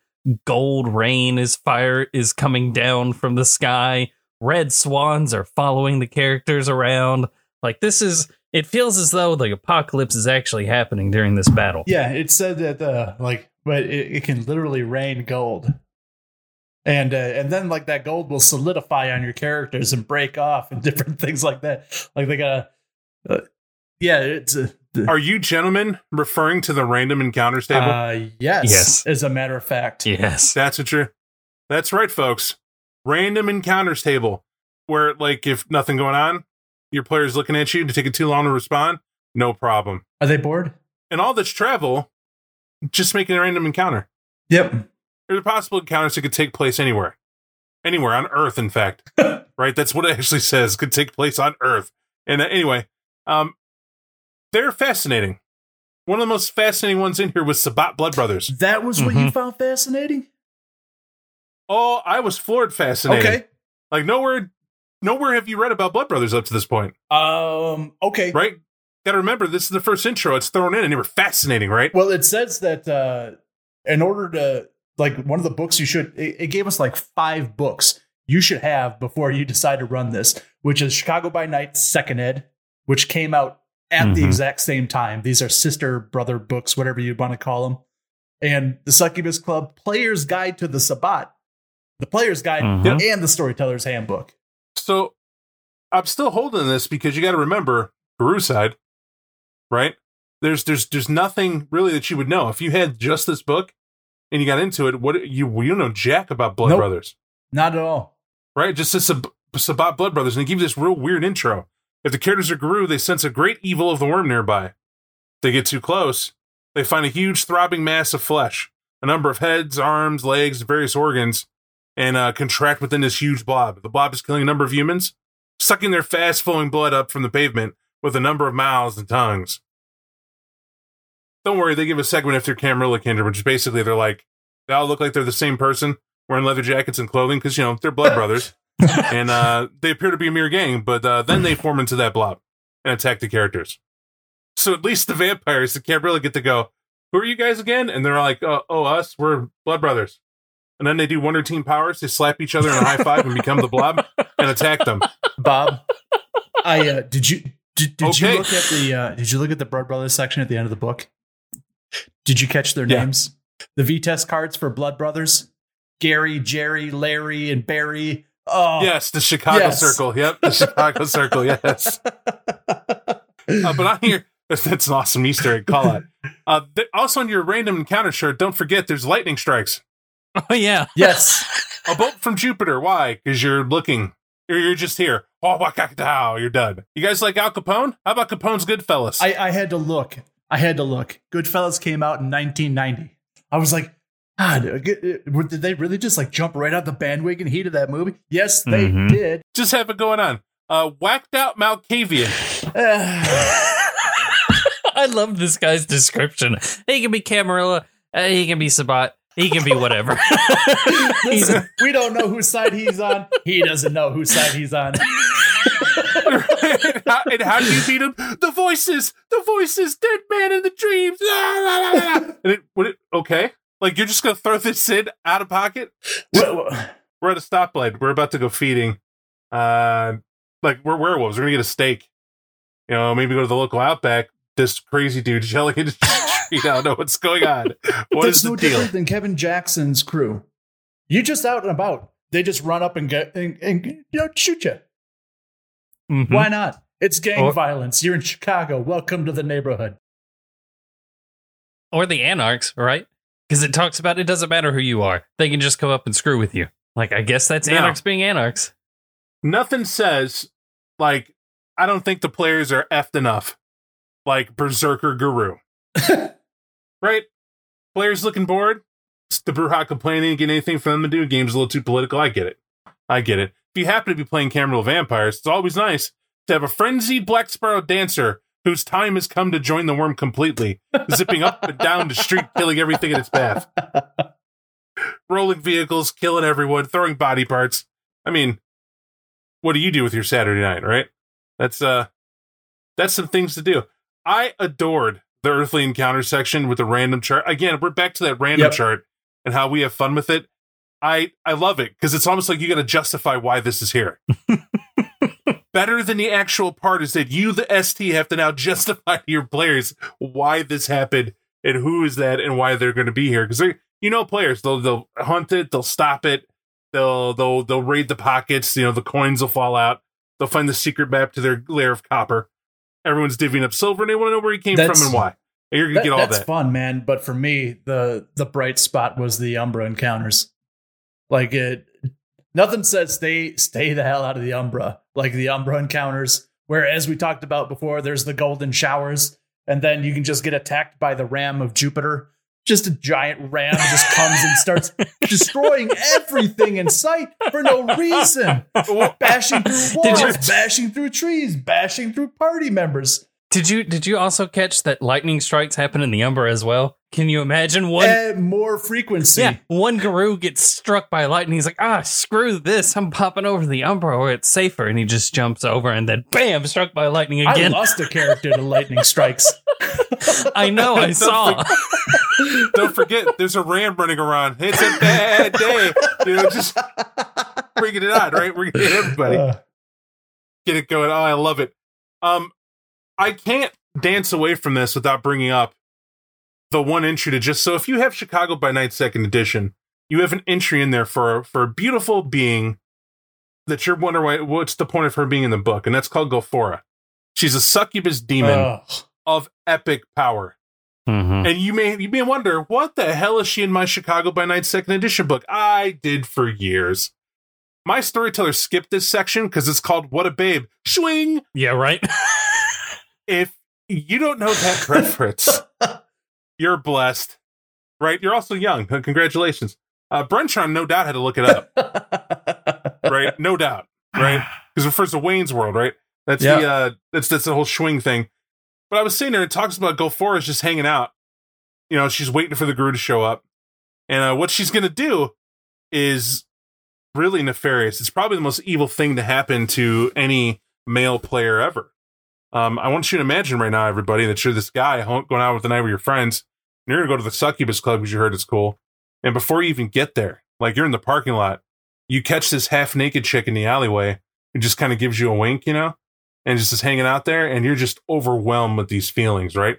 gold rain is fire is coming down from the sky, red swans are following the characters around. Like this is it feels as though the apocalypse is actually happening during this battle. Yeah, it said that uh like but it, it can literally rain gold. And uh, and then like that gold will solidify on your characters and break off and [laughs] different things like that. Like they got uh, yeah, it's a Are you gentlemen referring to the random encounters table? uh, yes, Yes. as a matter of fact. Yes. That's what you're. That's right, folks. Random encounters table, where like if nothing going on, your player's looking at you to take it too long to respond. No problem. Are they bored? And all this travel, just making a random encounter. Yep. There's possible encounters that could take place anywhere, anywhere on Earth. In fact, [laughs] right? That's what it actually says. Could take place on Earth. And uh, anyway, um, they're fascinating. One of the most fascinating ones in here was Sabbat Blood Brothers. That was what you found fascinating? Oh, I was floored. Fascinating. Okay. Like nowhere, nowhere have you read about Blood Brothers up to this point, Um okay. right? Got to remember, this is the first intro. It's thrown in, and they were fascinating, right? Well, it says that uh, in order to like one of the books you should it, it gave us like five books you should have before you decide to run this, which is Chicago by Night Second Ed, which came out at the Mhm. exact same time. These are sister brother books, whatever you want to call them. And the Succubus Club Player's Guide to the Sabbat, the Player's Guide, Mhm. and the Storyteller's Handbook. So I'm still holding this because you got to remember Peru side, right? There's there's there's nothing really that you would know if you had just this book and you got into it. What you you know jack about Blood Nope. Brothers, Not at all. right? Just this Sab- Sabbat Blood Brothers, and they give you this real weird intro. If the characters are Garou, they sense a great evil of the worm nearby. If they get too close, they find a huge throbbing mass of flesh, a number of heads, arms, legs, various organs, and uh, contract within this huge blob. The blob is killing a number of humans, sucking their fast flowing blood up from the pavement with a number of mouths and tongues. Don't worry, they give a segment after Camarilla Kinder, which is basically they're like, they all look like they're the same person wearing leather jackets and clothing because, you know, they're blood brothers. [laughs] and uh, they appear to be a mere gang, but uh, then they form into that blob and attack the characters. So at least the vampires, the Camarilla get to go, who are you guys again? And they're like, oh, oh, us, we're blood brothers. And then they do Wonder Team powers. They slap each other in a high five and become the blob and attack them. Bob, I uh, did you did, did Okay. you look at the uh, did you look at the Blood Brothers section at the end of the book? Did you catch their Yeah. names? The V test cards for Blood Brothers: Gary, Jerry, Larry, and Barry. Oh, Yes, the Chicago Yes. Circle. Yep, the Chicago Circle. [laughs] Yes. Uh, but on here, [laughs] that's an awesome Easter egg call out. Uh, th- also on your random encounter shirt, don't forget there's lightning strikes. Oh yeah. [laughs] yes. A bolt from Jupiter. Why? Because you're looking. You're, you're just here. Oh, wakakatao, you're done. You guys like Al Capone? How about Capone's Goodfellas? I, I had to look. I had to look. Goodfellas came out in 1990. I was like, God, uh, g- uh, did they really just like jump right out the bandwagon heat of that movie? Yes, they Mhm. did. just have it going on. Uh, whacked out Malkavian. [sighs] I love this guy's description. He can be Camarilla. uh, he can be Sabbat. He can be whatever. [laughs] Listen, we don't know whose side he's on. He doesn't know whose side he's on. [laughs] and, [laughs] how, and how do you beat him? The voices, the voices, dead man in the dreams. La, la, la, la. And it, would it, okay, like you're just gonna throw this in out of pocket? We're at a stoplight. We're about to go feeding. Uh, like we're werewolves. We're gonna get a steak. You know, maybe go to the local Outback. This crazy dude yelling at the [laughs] street. I don't know what's going on. What That's is the no deal? different than Kevin Jackson's crew. You just out and about. They just run up and get and, and you know shoot you. Mhm. Why not? It's gang Or- violence. You're in Chicago. Welcome to the neighborhood. or the Anarchs, right? Because it talks about it doesn't matter who you are; they can just come up and screw with you. Like I guess that's No. Anarchs being Anarchs. nothing says like I don't think the players are effed enough, like Berserker Garou. [laughs] right? Players looking bored. It's the Brujah complaining, get anything for them to do. Game's a little too political. I get it. I get it. If you happen to be playing Camarilla Vampires, it's always nice to have a frenzied Black Spiral dancer whose time has come to join the worm completely, zipping up and down the street, killing everything in its path. [laughs] Rolling vehicles, killing everyone, throwing body parts. I mean, what do you do with your Saturday night, right? That's uh that's some things to do. I adored the earthly encounter section with the random chart. Again, we're back to that random Yep. chart and how we have fun with it. I I love it because it's almost like you got to justify why this is here. [laughs] Better than the actual part is that you, the ST, have to now justify to [laughs] your players why this happened and who is that and why they're going to be here. Because they, you know, players they'll they'll hunt it, they'll stop it, they'll they'll they'll raid the pockets. You know, the coins will fall out. They'll find the secret map to their lair of copper. Everyone's divvying up silver, and they want to know where he came That's- from and why. And you're gonna That- get all that's that. fun, man. But for me, the the bright spot was the Umbra encounters. Like it, nothing says stay stay the hell out of the Umbra. Like the Umbra encounters, where as we talked about before, there's the golden showers, and then you can just get attacked by the ram of Jupiter. Just a giant ram just comes and starts [laughs] destroying everything in sight for no reason. Bashing through [laughs] Did you- walls, bashing through trees, bashing through party members. Did you did you also catch that lightning strikes happen in the Umbra as well? Can you imagine one? and more frequency. yeah, one Garou gets struck by lightning. He's like, ah, screw this! I'm popping over the Umbra where it's safer, and he just jumps over, and then bam, struck by lightning I again. lost a character to lightning strikes. [laughs] I know, I Don't saw. [laughs] Don't forget, there's a ram running around. It's a bad day. You know, just bringing it on, right? We're gonna get everybody Uh, get it going. Oh, I love it. Um, I can't dance away from this without bringing up the one entry to just so if you have Chicago by Night Second Edition, you have an entry in there for for a beautiful being that you're wondering why, what's the point of her being in the book, and that's called Gophora. She's a succubus demon ugh. of epic power. Mhm. And you may you may wonder, what the hell is she in my Chicago by Night second edition book? I did for years. My storyteller skipped this section because it's called What a Babe. Swing! Yeah, right. [laughs] If you don't know that [laughs] reference, you're blessed. Right? You're also young. Congratulations. Uh Brenchon no doubt had to look it up, [laughs] right? No doubt. Right? [sighs] Because it refers to Wayne's World, right? That's Yeah. the uh that's that's the whole swing thing. But I was sitting there and it talks about Gofora is just hanging out. You know, she's waiting for the Garou to show up. And uh, what she's gonna do is really nefarious. It's probably the most evil thing to happen to any male player ever. Um, I want you to imagine right now, everybody, that you're this guy going out with the night with your friends, and you're gonna go to the succubus club because you heard it's cool. And before you even get there, like you're in the parking lot, you catch this half naked chick in the alleyway who just kind of gives you a wink, you know, and just is hanging out there, and you're just overwhelmed with these feelings, right?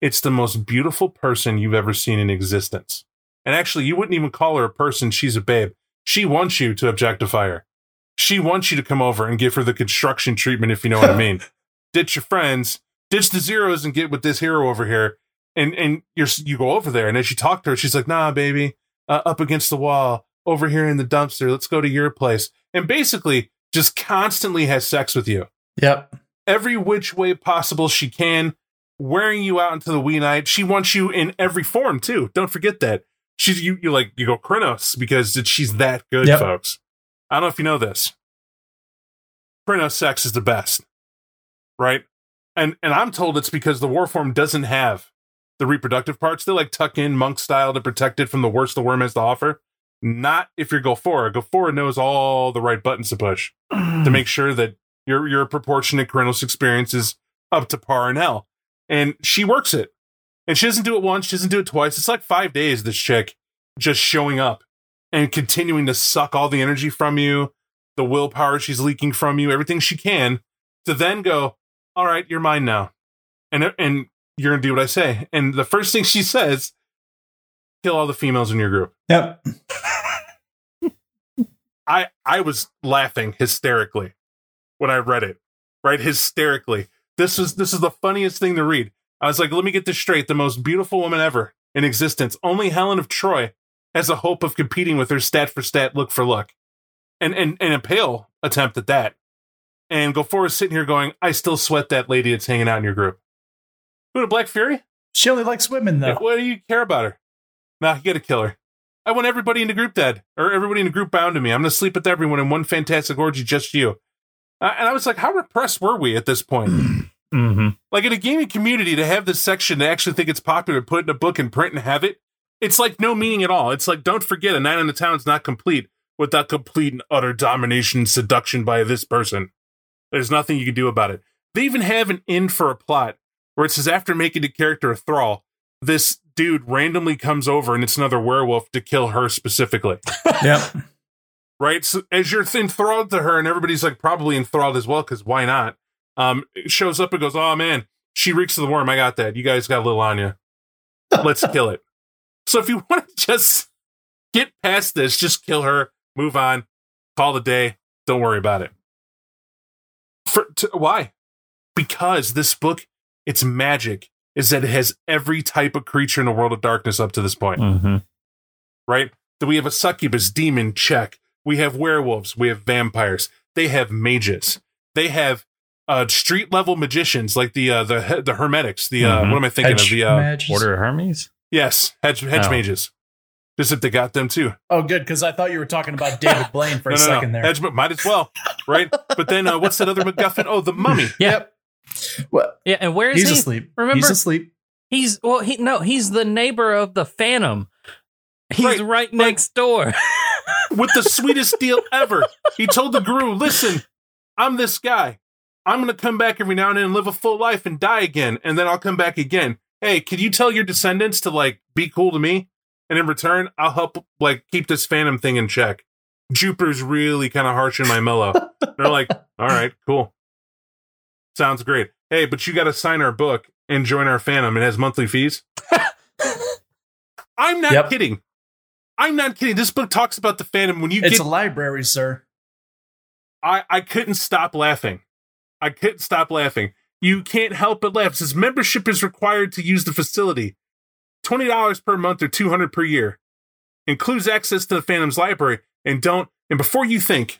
It's the most beautiful person you've ever seen in existence. And actually, you wouldn't even call her a person, she's a babe. She wants you to objectify her. She wants you to come over and give her the construction treatment, if you know what I [laughs] mean. Ditch your friends, ditch the zeros, and get with this hero over here. And and you're you go over there, and as you talk to her, she's like, "Nah, baby, uh, up against the wall, over here in the dumpster. Let's go to your place." And basically, just constantly has sex with you yep. every which way possible she can, wearing you out into the wee night. She wants you in every form too. Don't forget that. She's you you like you go Crinos because she's that good, Yep. folks. I don't know if you know this. Crinos sex is the best, right? And and I'm told it's because the war form doesn't have the reproductive parts. They like tuck in monk style to protect it from the worst the worm has to offer. Not if you're Gofora. Gofora knows all the right buttons to push to [clears throat] make sure that your your proportionate Crinos experience is up to par and L. And she works it. And she doesn't do it once, she doesn't do it twice. It's like five days, this chick just showing up and continuing to suck all the energy from you, the willpower she's leaking from you, everything she can, to then go, All right, you're mine now. And and you're gonna do what I say. And the first thing she says, kill all the females in your group. Yep. [laughs] I I was laughing hysterically when I read it. Right, hysterically. This is, this is the funniest thing to read. I was like, let me get this straight. The most beautiful woman ever in existence. Only Helen of Troy has a hope of competing with her stat for stat, look for look. And and and a pale attempt at that. And Gofora is sitting here going, I still sweat that lady that's hanging out in your group. Who, the Black Fury? She only likes women though. What do you care about her? Nah, you gotta kill her. I want everybody in the group dead, or everybody in the group bound to me. I'm gonna sleep with everyone in one fantastic orgy, just you. Uh, and I was like, how repressed were we at this point? [clears throat] hmm like in a gaming community, to have this section to actually think it's popular, put it in a book and print and have it, it's like no meaning at all. It's like, don't forget, a night on the town is not complete without complete and utter domination, seduction by this person. There's nothing you can do about it. They even have an in for a plot where it says after making the character a thrall, this dude randomly comes over and it's another werewolf to kill her specifically. [laughs] Yep. right? So as you're enthralled to her, and everybody's like probably enthralled as well, because why not? Um, it shows up and goes, "Oh man, she reeks of the worm. I got that. You guys got a little on you. Let's kill it." So if you [laughs] want to just get past this, just kill her, move on, call the day. Don't worry about it. For to, why? Because this book, its magic is that it has every type of creature in the world of darkness up to this point Mm-hmm. right? That we have a succubus demon check. We have werewolves. We have vampires. They have mages. They have uh, street level magicians like the uh, the the hermetics. The uh, Mhm. what am I thinking Hedge of? The uh. Order of Hermes. yes, hedge hedge Oh. mages. Just if they got them too. Oh, good, because I thought you were talking about David [laughs] Blaine for no, a no, second no. there. Hedge might as well, right? but then uh, what's that other MacGuffin? Oh, the mummy. Yeah. Well, Yeah, and where is he's he? asleep. Remember- he's asleep. He's well, he no, he's the neighbor of the Phantom. He's Right, right, next door. [laughs] with the sweetest deal ever. He told the Garou, listen, I'm this guy. I'm going to come back every now and then and live a full life and die again. And then I'll come back again. Hey, can you tell your descendants to like be cool to me? And in return, I'll help like keep this phantom thing in check. Jupiter's really kind of harsh in my mellow. They're like, [laughs] all right, cool. Sounds great. Hey, but you got to sign our book and join our phantom. It has monthly fees. [laughs] I'm not Yep. kidding. I'm not kidding. This book talks about the phantom when you It's get a library, sir. I, I couldn't stop laughing. I couldn't stop laughing. You can't help but laugh. It says membership is required to use the facility. Twenty dollars per month or two hundred per year. Includes access to the Phantom's library. And don't and before you think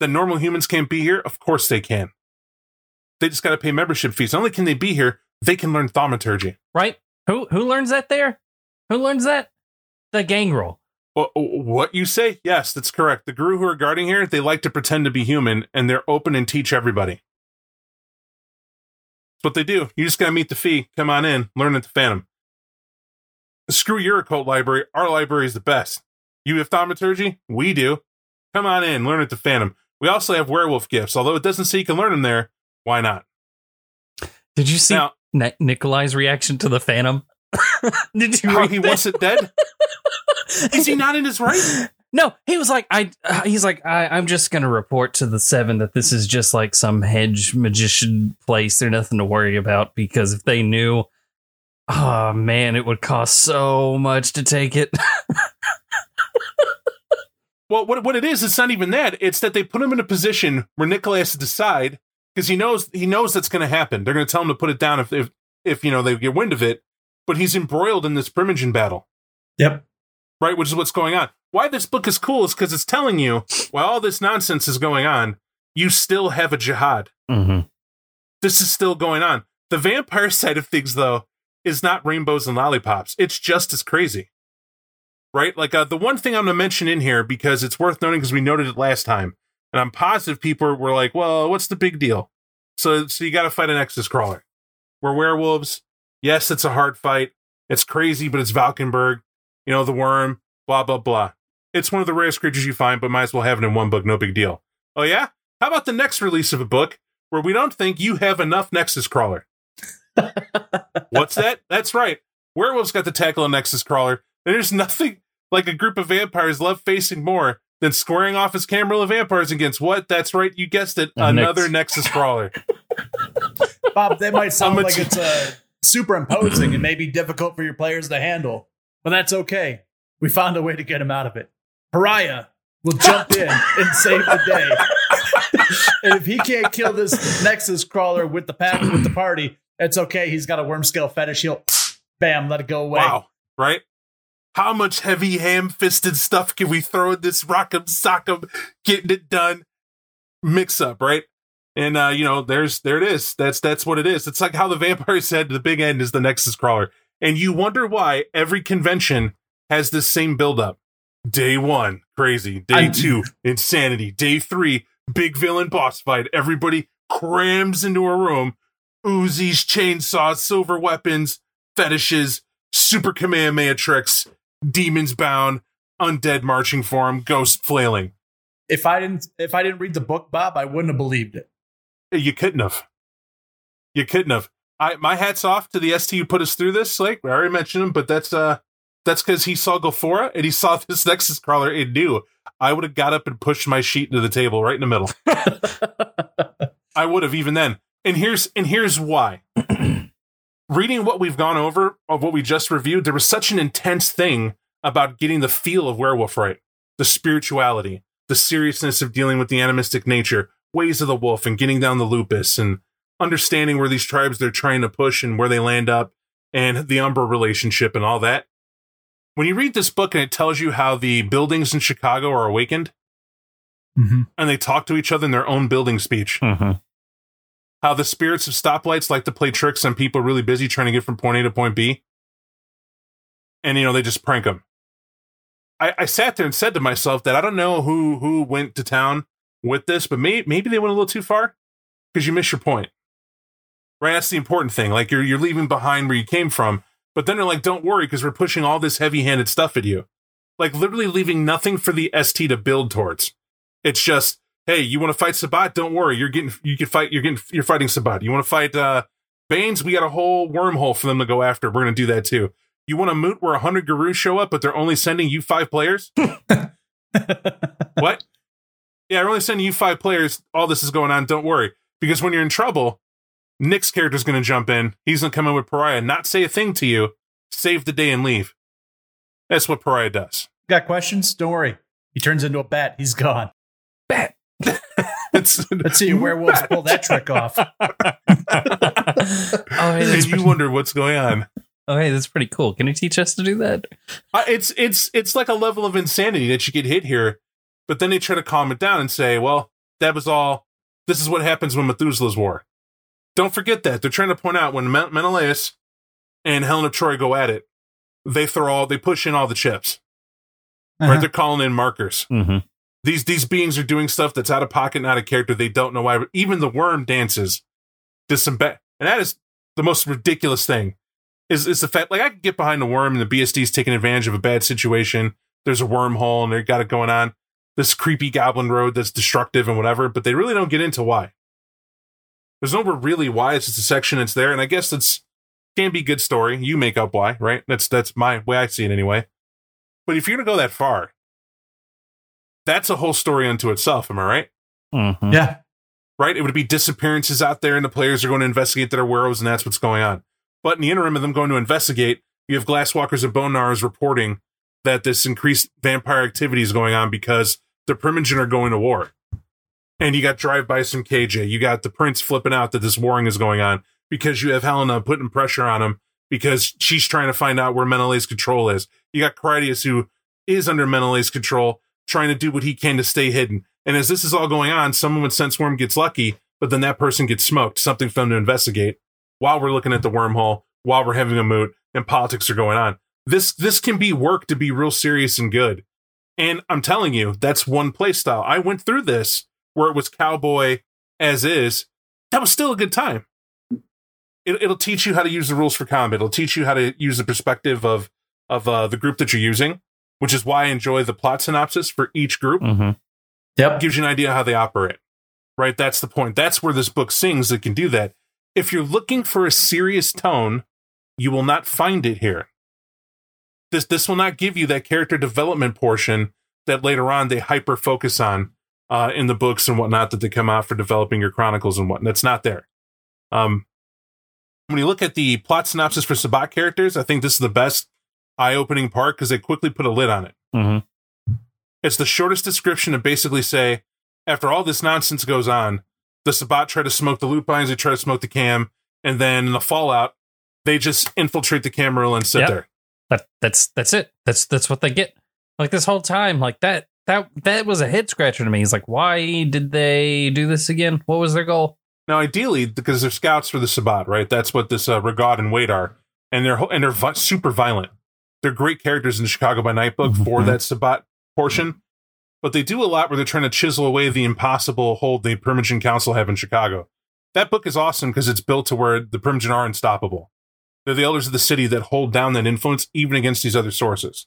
that normal humans can't be here, of course they can. They just gotta pay membership fees. Not only can they be here, they can learn thaumaturgy. right? Who who learns that there? Who learns that? The gangrel. Wh- What you say? Yes, that's correct. The Garou who are guarding here, they like to pretend to be human and they're open and teach everybody. That's what they do. You just gotta meet the fee, come on in, learn at the Phantom. Screw your occult library. Our library is the best. You have thaumaturgy? We do. Come on in, learn at the Phantom. We also have werewolf gifts. Although it doesn't say you can learn them there, why not? Did you see Now, Ni- Nikolai's reaction to the Phantom? [laughs] Did you how he that? wants it dead? [laughs] Is he not in his right? No, he was like, I. Uh, he's like, I, I'm just gonna report to the seven that this is just like some hedge magician place. There's nothing to worry about because if they knew, oh man, it would cost so much to take it. [laughs] Well, what what it is, it's not even that. It's that they put him in a position where Nikolai has to decide because he knows he knows that's going to happen. They're going to tell him to put it down if, if if you know they get wind of it. But he's embroiled in this Primogen battle, Yep. right? Which is what's going on. Why this book is cool is because it's telling you while all this nonsense is going on, you still have a Jyhad. mm-hmm. This is still going on. The vampire [laughs] side of things, though, is not rainbows and lollipops. It's just as crazy. Right? Like uh, the one thing I'm going to mention in here because it's worth noting because we noted it last time, and I'm positive people were like, well, what's the big deal? So, so you got to fight an Nexus crawler. We're werewolves. Yes, it's a hard fight. It's crazy, but it's Valkenberg. You know, the worm, blah, blah, blah. It's one of the rarest creatures you find, but might as well have it in one book. No big deal. Oh, yeah? How about the next release of a book where we don't think you have enough Nexus Crawler. What's that? That's right. Werewolves got to tackle a Nexus Crawler. And there's nothing like a group of vampires love facing more than squaring off as Camarilla vampires against what? That's right. You guessed it. A another Nex- Nexus Crawler. [laughs] Bob, that might sound I'm like t- it's uh, superimposing and maybe difficult for your players to handle, but that's okay. We found a way to get him out of it. Pariah will jump in and save the day. [laughs] and if he can't kill this Nexus crawler with the pack with the party, it's okay. He's got a worm scale fetish. He'll bam, let it go away. Wow. Right? How much heavy ham fisted stuff can we throw in this rock'em sock'em getting it done mix up, right? And uh, you know, there's there it is. That's that's what it is. It's like how the [laughs] vampire said the big end is the Nexus crawler. And you wonder why every convention has this same buildup. Day one, crazy. Day I- two, insanity. Day three, big villain boss fight. Everybody crams into a room. Uzis, chainsaws, silver weapons, fetishes, super Kamehameha tricks, demons bound, undead marching for him, ghost flailing. If I didn't if I didn't read the book, Bob, I wouldn't have believed it. You couldn't have. You couldn't have. I my hats off to the ST who put us through this. Like I already mentioned him, but that's uh that's because he saw Gofora and he saw [laughs] this Nexus crawler and knew I would have got up and pushed my sheet into the table right in the middle. [laughs] I would have even then. And here's and here's why. [clears throat] Reading what we've gone over of what we just reviewed, there was such an intense thing about getting the feel of werewolf right, the spirituality, the seriousness of dealing with the animistic nature, ways of the wolf, and getting down the lupus, and understanding where these tribes they're trying to push and where they land up, and the Umbra relationship and all that. When you read this book and it tells you how the buildings in Chicago are awakened Mhm. and they talk to each other in their own building speech, Mhm. How the spirits of stoplights like to play tricks on people really busy trying to get from point A to point B. And you know, they just prank them. I, I sat there and said to myself that I don't know who who went to town with this, but maybe maybe they went a little too far because you miss your point. Right, that's the important thing. Like you're you're leaving behind where you came from, but then they're like, "Don't worry, because we're pushing all this heavy-handed stuff at you." Like literally leaving nothing for the ST to build towards. It's just hey, you want to fight Sabbat? Don't worry, you're getting you can fight. You're getting you're fighting Sabbat. You want to fight uh, Banes? We got a whole wormhole for them to go after. We're gonna do that too. You want a moot where hundred Garous show up, but they're only sending you five players? [laughs] what? Yeah, we're only sending you five players. All this is going on. Don't worry, because when you're in trouble, Nick's character's gonna jump in. He's gonna come in with Pariah, not say a thing to you, save the day and leave. That's what Pariah does. Got questions? Don't worry. He turns into a bat. He's gone. Bet. Let's see werewolves pull that trick off. [laughs] oh, hey, and you pretty, wonder what's going on. oh, hey, that's pretty cool. Can you teach us to do that? Uh, it's it's it's like a level of insanity that you get hit here, but then they try to calm it down and say, "Well, that was all. This is what happens when Methuselah's war." Don't forget that they're trying to point out when Men- Menelaus and Helen of Troy go at it, they throw all they push in all the chips. Right, Uh-huh. they're calling in markers. Mm-hmm. These these beings are doing stuff that's out of pocket, not a character. They don't know why. Even the worm dances. Does some and that is the most ridiculous thing. Is is the fact like I can get behind the worm and the BSD's taking advantage of a bad situation. There's a wormhole and they got it going on. This creepy goblin road that's destructive and whatever, but they really don't get into why. There's no really why. It's just a section that's there, and I guess that's can be good story. You make up why, right? That's that's my way I see it anyway. But if you're gonna go that far, that's a whole story unto itself. Am I right? Mm-hmm. Yeah. Right? It would be disappearances out there, and the players are going to investigate that are werewolves, and that's what's going on. But in the interim of them going to investigate, you have Glasswalkers and Bone Gnawers reporting that this increased vampire activity is going on because the Primogen are going to war. And you got drive-bys from KJ. You got the Prince flipping out that this warring is going on because you have Helena putting pressure on him because she's trying to find out where Menelaus' control is. You got Critias who is under Menelaus' control, trying to do what he can to stay hidden. And as this is all going on, someone with Sense-Worm gets lucky, but then that person gets smoked, something for them to investigate while we're looking at the wormhole, while we're having a moot, and politics are going on. This this can be work to be real serious and good. And I'm telling you, that's one play style. I went through this where it was cowboy as is. That was still a good time. It, it'll teach you how to use the rules for combat. It'll teach you how to use the perspective of of uh, the group that you're using, which is why I enjoy the plot synopsis for each group Mm-hmm. Yep. gives you an idea how they operate. Right? That's the point. That's where this book sings that can do that. If you're looking for a serious tone, you will not find it here. This this will not give you that character development portion that later on they hyper focus on uh, in the books and whatnot that they come out for developing your chronicles and whatnot. That's not there. Um, when you look at the plot synopsis for Sabbat characters, I think this is the best eye-opening part because they quickly put a lid on it. Mm-hmm. It's the shortest description to basically say, after all this nonsense goes on, the Sabbat try to smoke the lupines, they try to smoke the cam, and then in the fallout, they just infiltrate the Camarilla and sit Yep. there. That that's that's it. That's that's what they get. Like this whole time, like that that that was a head scratcher to me. He's like, why did they do this again? What was their goal? Now, ideally, because they're scouts for the Sabbat, right? That's what this uh, Regard and Wade are, and they're and they're vi- super violent. They're great characters in Chicago by Night book for Mhm. that Sabbat portion, but they do a lot where they're trying to chisel away the impossible hold the Primogen Council have in Chicago. That book is awesome because it's built to where the Primogen are unstoppable. They're the elders of the city that hold down that influence even against these other sources.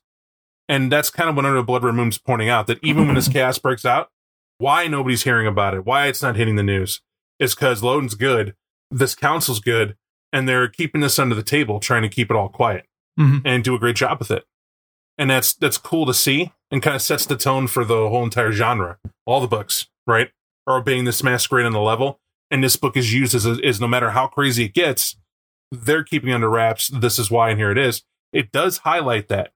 And that's kind of what Under the Blood Red Moon's pointing out that even when this [laughs] chaos breaks out, why nobody's hearing about it, why it's not hitting the news, is because Lodin's good, this council's good, and they're keeping this under the table, trying to keep it all quiet Mhm. and do a great job with it. And that's that's cool to see, and kind of sets the tone for the whole entire genre. All the books, right, are obeying this masquerade on the level, and this book is used as a, is no matter how crazy it gets, they're keeping under wraps. This is why, and here it is. It does highlight that,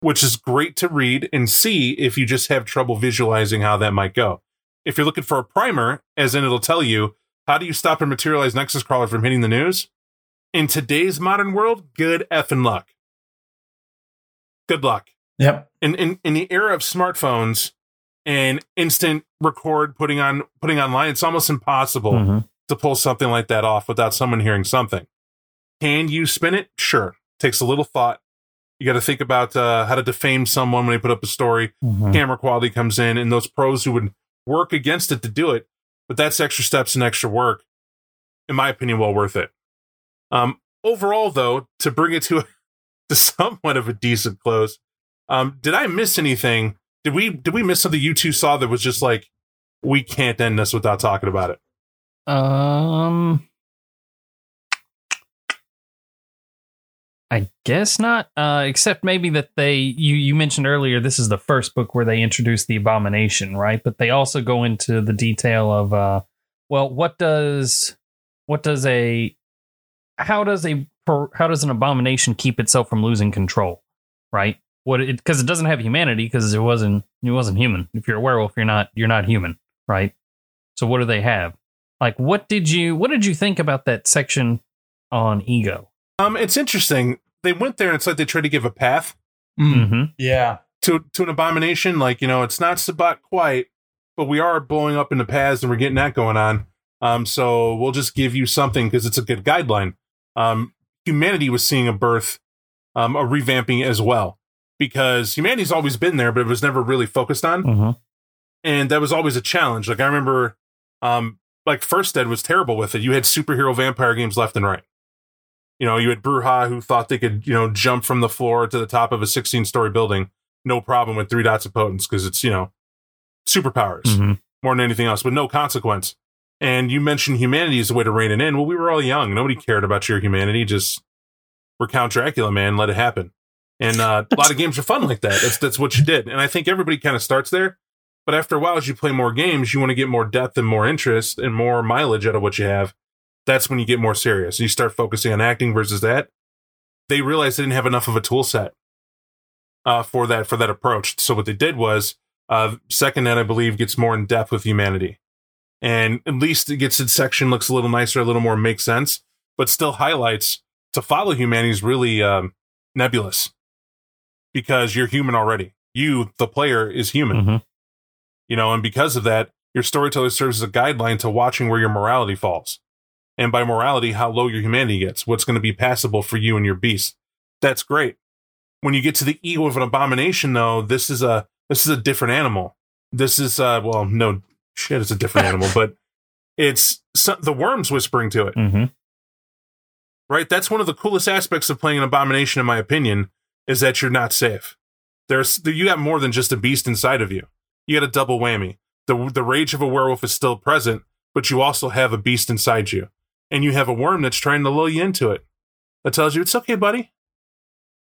which is great to read and see if you just have trouble visualizing how that might go. If you're looking for a primer, as in it'll tell you how do you stop a materialize Nexus crawler from hitting the news? In today's modern world, good effing luck. Good luck. Yep. In, in in the era of smartphones and instant record putting on putting online, it's almost impossible Mhm. to pull something like that off without someone hearing something. Can you spin it? Sure. Takes a little thought. You got to think about uh, how to defame someone when they put up a story. Mhm. Camera quality comes in, and those pros who would work against it to do it, but that's extra steps and extra work. In my opinion, well worth it. Um, overall, though, to bring it to a, [laughs] to somewhat of a decent close, um, did I miss anything? Did we did we miss something you two saw that was just like we can't end this without talking about it? Um, I guess not. Uh, except maybe that they you you mentioned earlier this is the first book where they introduce the abomination, right? But they also go into the detail of uh, well, what does what does a how does a how does an abomination keep itself from losing control, right? What it because it doesn't have humanity because it wasn't it wasn't human. If you're a werewolf, you're not you're not human, right? So what do they have? Like, what did you what did you think about that section on ego? Um, it's interesting. They went there, and it's like they tried to give a path Mm. Mm-hmm. Yeah. to to an abomination. Like you know, it's not Sabbat quite, but we are blowing up in the paths, and we're getting that going on. Um, so we'll just give you something because it's a good guideline. Um, humanity was seeing a birth, um, a revamping as well, because humanity's always been there, but it was never really focused on. Mm-hmm. and that was always a challenge. Like I remember, um, like First Ed was terrible with it. You had superhero vampire games left and right. You know, you had Brujah who thought they could, you know, jump from the floor to the top of a 16 story building, no problem with three dots of potence because it's, you know, superpowers Mm-hmm. more than anything else, but no consequence. And you mentioned humanity as a way to rein it in. Well, we were all young. Nobody cared about your humanity. Just we're Count Dracula, man. Let it happen. And uh, a lot of games are fun like that. That's that's what you did. And I think everybody kind of starts there. But after a while, as you play more games, you want to get more depth and more interest and more mileage out of what you have. That's when you get more serious. You start focusing on acting versus that. They realized they didn't have enough of a tool set uh, for that for that approach. So what they did was uh, second ed, I believe, gets more in depth with humanity, and at least it gets its section looks a little nicer, a little more makes sense, but still highlights to follow humanity is really um, nebulous because you're human already. You, the player, is human Mm-hmm. you know, and because of that, your storyteller serves as a guideline to watching where your morality falls. And by morality, how low your humanity gets, what's going to be passable for you and your beast. That's great. When you get to the ego of an abomination, though, this is a this is a different animal. This is uh well, no shit, it's a different [laughs] animal, but it's so, the worms whispering to it Mm-hmm. right? That's one of the coolest aspects of playing an abomination, in my opinion, is that you're not safe. There's you got more than just a beast inside of you. You got a double whammy. The the rage of a werewolf is still present, but you also have a beast inside you, and you have a worm that's trying to lull you into it. That tells you it's okay, buddy.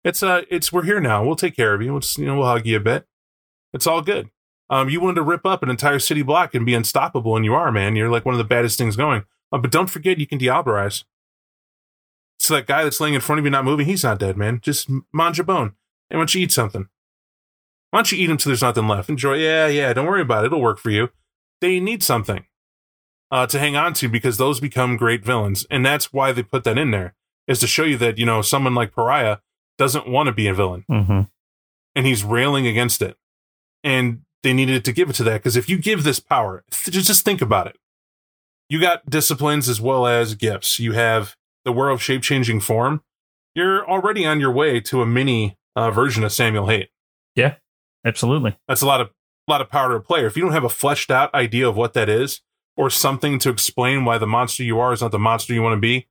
It's uh, it's we're here now. We'll take care of you. We'll just, you know we'll hug you a bit. It's all good. Um, you wanted to rip up an entire city block and be unstoppable, and you are, man. You're like one of the baddest things going. Uh, but don't forget, you can diablerize. So that guy that's laying in front of you not moving, he's not dead, man. Just mange a bone. And why don't you eat something? Why don't you eat him till there's nothing left? Enjoy. Yeah, yeah. Don't worry about it. It'll work for you. They need something uh, to hang on to because those become great villains, and that's why they put that in there is to show you that you know someone like Pariah doesn't want to be a villain, Mm-hmm. and he's railing against it, and they needed to give it to that because if you give this power, th- just just think about it. You got disciplines as well as gifts. You have the world of shape changing form. You're already on your way to a mini uh, version of Samuel Haight. Yeah, absolutely. That's a lot of lot of power to a player. If you don't have a fleshed out idea of what that is, or something to explain why the monster you are is not the monster you want to be,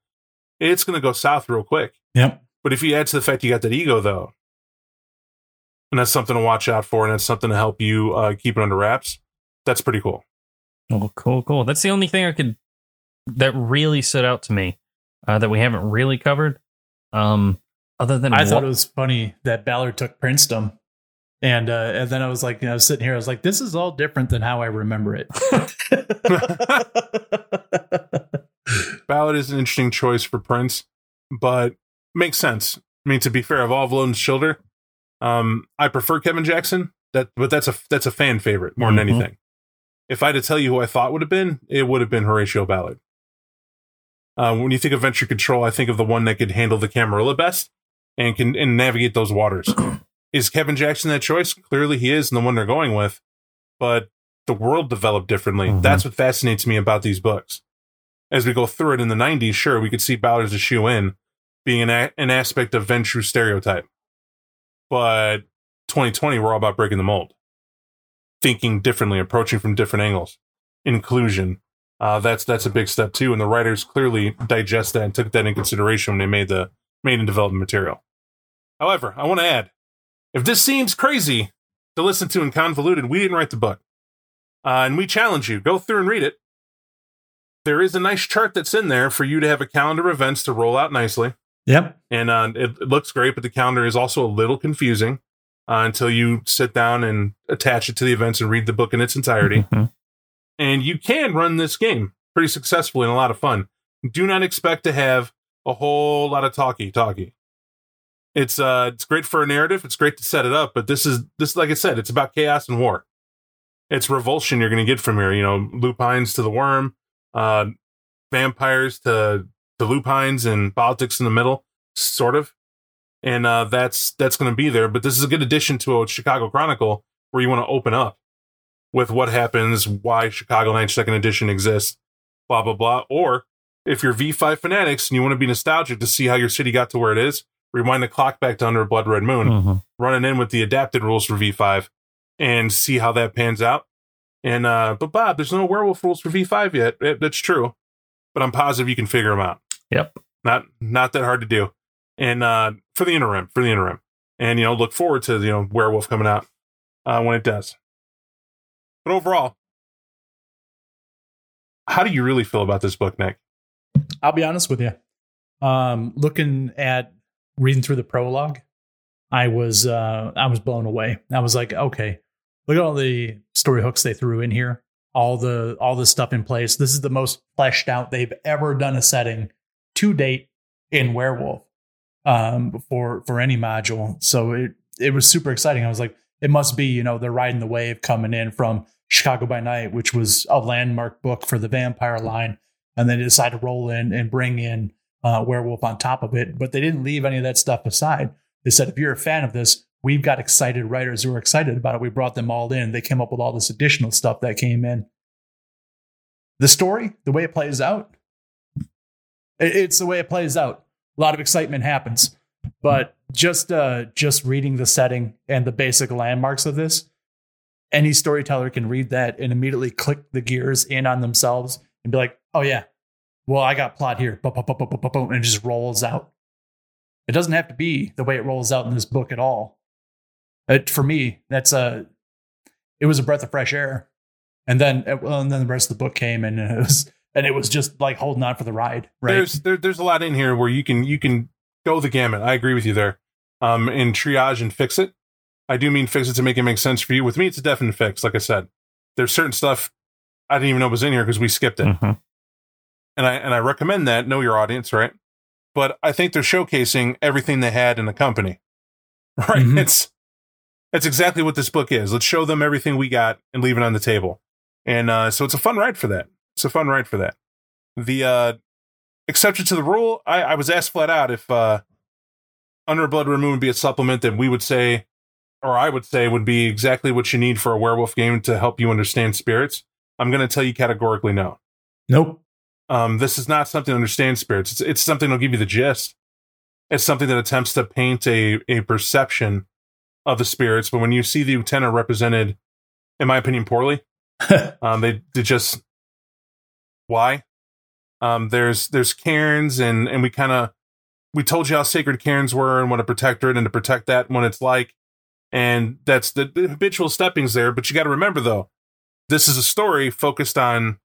it's going to go south real quick. Yep. But if you add to the fact you got that ego, though, and that's something to watch out for, and that's something to help you uh, keep it under wraps, that's pretty cool. Oh, cool, cool. That's the only thing I could that really stood out to me uh, that we haven't really covered. Um, other than I what- thought it was funny that Ballard took Princedom. And uh, and then I was like, I was sitting here, I was like, this is all different than how I remember it. [laughs] Ballard is an interesting choice for Prince, but makes sense. I mean, to be fair, of all of Lone's Shoulder, um, I prefer Kevin Jackson. That, but that's a that's a fan favorite more than Mhm. anything. If I had to tell you who I thought would have been, it would have been Horatio Ballard. Uh, when you think of Ventrue Control, I think of the one that could handle the Camarilla best and can and navigate those waters. [clears throat] is Kevin Jackson that choice? Clearly, he is, and the one they're going with. But the world developed differently. Mhm. That's what fascinates me about these books as we go through it in the 90s, sure, we could see Ballard as a shoe in, being an, a- an aspect of Ventrue stereotype. But 2020, we're all about breaking the mold, thinking differently, approaching from different angles, inclusion. Uh, that's that's a big step too, and the writers clearly digest that and took that in consideration when they made the made and developed material. However, I want to add, if this seems crazy to listen to and convoluted, we didn't write the book, uh, and we challenge you go through and read it there is a nice chart that's in there for you to have a calendar of events to roll out nicely. Yep. And uh, it, it looks great, but the calendar is also a little confusing uh, until you sit down and attach it to the events and read the book in its entirety. Mhm. and you can run this game pretty successfully and a lot of fun. Do not expect to have a whole lot of talky talky. It's uh it's great for a narrative, it's great to set it up, but this is this like I said, it's about chaos and war. It's revulsion you're gonna get from here, you know, lupines to the worm, uh vampires to to lupines and politics in the middle, sort of. And uh that's that's gonna be there. But this is a good addition to a Chicago Chronicle where you want to open up with what happens, why Chicago Night Second Edition exists, blah blah blah. Or if you're V5 fanatics and you want to be nostalgic to see how your city got to where it is, rewind the clock back to Under a Blood Red Moon, Mhm. run it in with the adapted rules for V5, and see how that pans out. And uh, but Bob, there's no werewolf rules for V5 yet. Eh, That's true, but I'm positive you can figure them out. Yep. Not not that hard to do. And uh, for the interim, for the interim, and you know, look forward to you know werewolf coming out uh, when it does. But overall, how do you really feel about this book, Nick? I'll be honest with you. Um, looking at reading through the prologue, I was uh, I was blown away. I was like, okay, look at all the story hooks they threw in here, all the all the stuff in place. This is the most fleshed out they've ever done a setting to date in Werewolf um, for for any module. So it it was super exciting. I was like, it must be you know they're riding the wave coming in from Chicago by Night, which was a landmark book for the vampire line and then they decided to roll in and bring in uh, Werewolf on top of it. But they didn't leave any of that stuff aside. They said, if you're a fan of this, we've got excited writers who are excited about it. We brought them all in. They came up with all this additional stuff that came in. The story, the way it plays out, it's the way it plays out. A lot of excitement happens, but just uh, just reading the setting and the basic landmarks of this, any storyteller can read that and immediately click the gears in on themselves and be like, oh yeah, well I got plot here, and it just rolls out. It doesn't have to be the way it rolls out in this book at all. It, for me, that's a it was a breath of fresh air, and then well, and then the rest of the book came, and it was and it was just like holding on for the ride. Right? There's there, there's a lot in here where you can you can go the gamut. I agree with you there. Um, and triage and fix it. I do mean fix it to make it make sense for you. With me, it's a definite fix. Like I said, there's certain stuff I didn't even know was in here because we skipped it, Mhm. and I and I recommend that. Know your audience, right? But I think they're showcasing everything they had in the company, [laughs] right? Mhm. It's that's exactly what this book is. Let's show them everything we got and leave it on the table. And uh, so it's a fun ride for that. It's a fun ride for that. The uh, exception to the rule, I, I was asked flat out if uh, Under Blood Moon would be a supplement that we would say, or I would say, would be exactly what you need for a werewolf game to help you understand spirits. I'm going to tell you categorically no. nope. Um, this is not something to understand spirits. It's, it's something that'll give you the gist. It's something that attempts to paint a, a perception of the spirits. But when you see the Utena represented, in my opinion, poorly, [laughs] um, they, they just why? Um, there's there's cairns and and we kind of we told you how sacred cairns were and what a protectorate and to protect that what it's like, and that's the, the habitual steppings there. But you got to remember though, this is a story focused on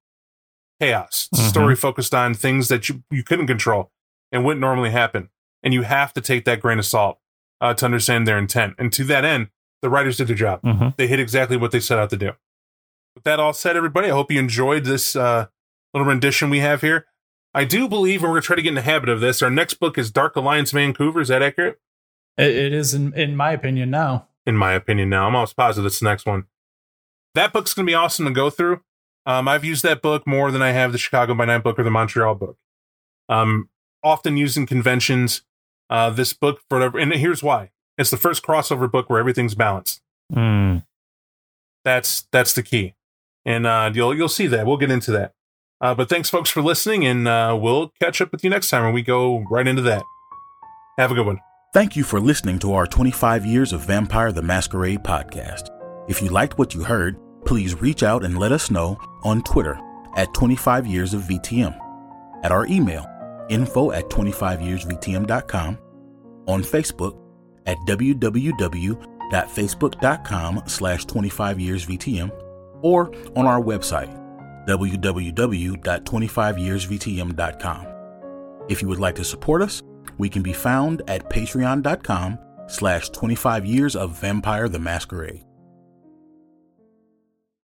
chaos. It's a Mhm. story focused on things that you you couldn't control. and wouldn't normally happen. And you have to take that grain of salt uh, to understand their intent. And to that end, the writers did their job. Mhm. They hit exactly what they set out to do. With that all said, everybody, I hope you enjoyed this uh, little rendition we have here. I do believe, and we're going to try to get in the habit of this, our next book is Dark Alliance Vancouver. Is that accurate? It, it is, in, in my opinion, now. in my opinion now. I'm almost positive it's the next one. That book's going to be awesome to go through. Um, I've used that book more than I have the Chicago by Night book or the Montreal book. Um, often used in conventions. Uh, this book, for whatever, and here's why: it's the first crossover book where everything's balanced. Mm. That's that's the key, and uh, you'll you'll see that. We'll get into that. Uh, but thanks, folks, for listening, and uh, we'll catch up with you next time when we go right into that. Have a good one. Thank you for listening to our 25 Years of Vampire the Masquerade podcast. If you liked what you heard, please reach out and let us know on Twitter at 25 Years of VTM, at our email, info at 25yearsvtm.com, on Facebook at www.facebook.com slash 25yearsvtm, or on our website, www.25yearsvtm.com. If you would like to support us, we can be found at patreon.com slash 25 years of vampire the masquerade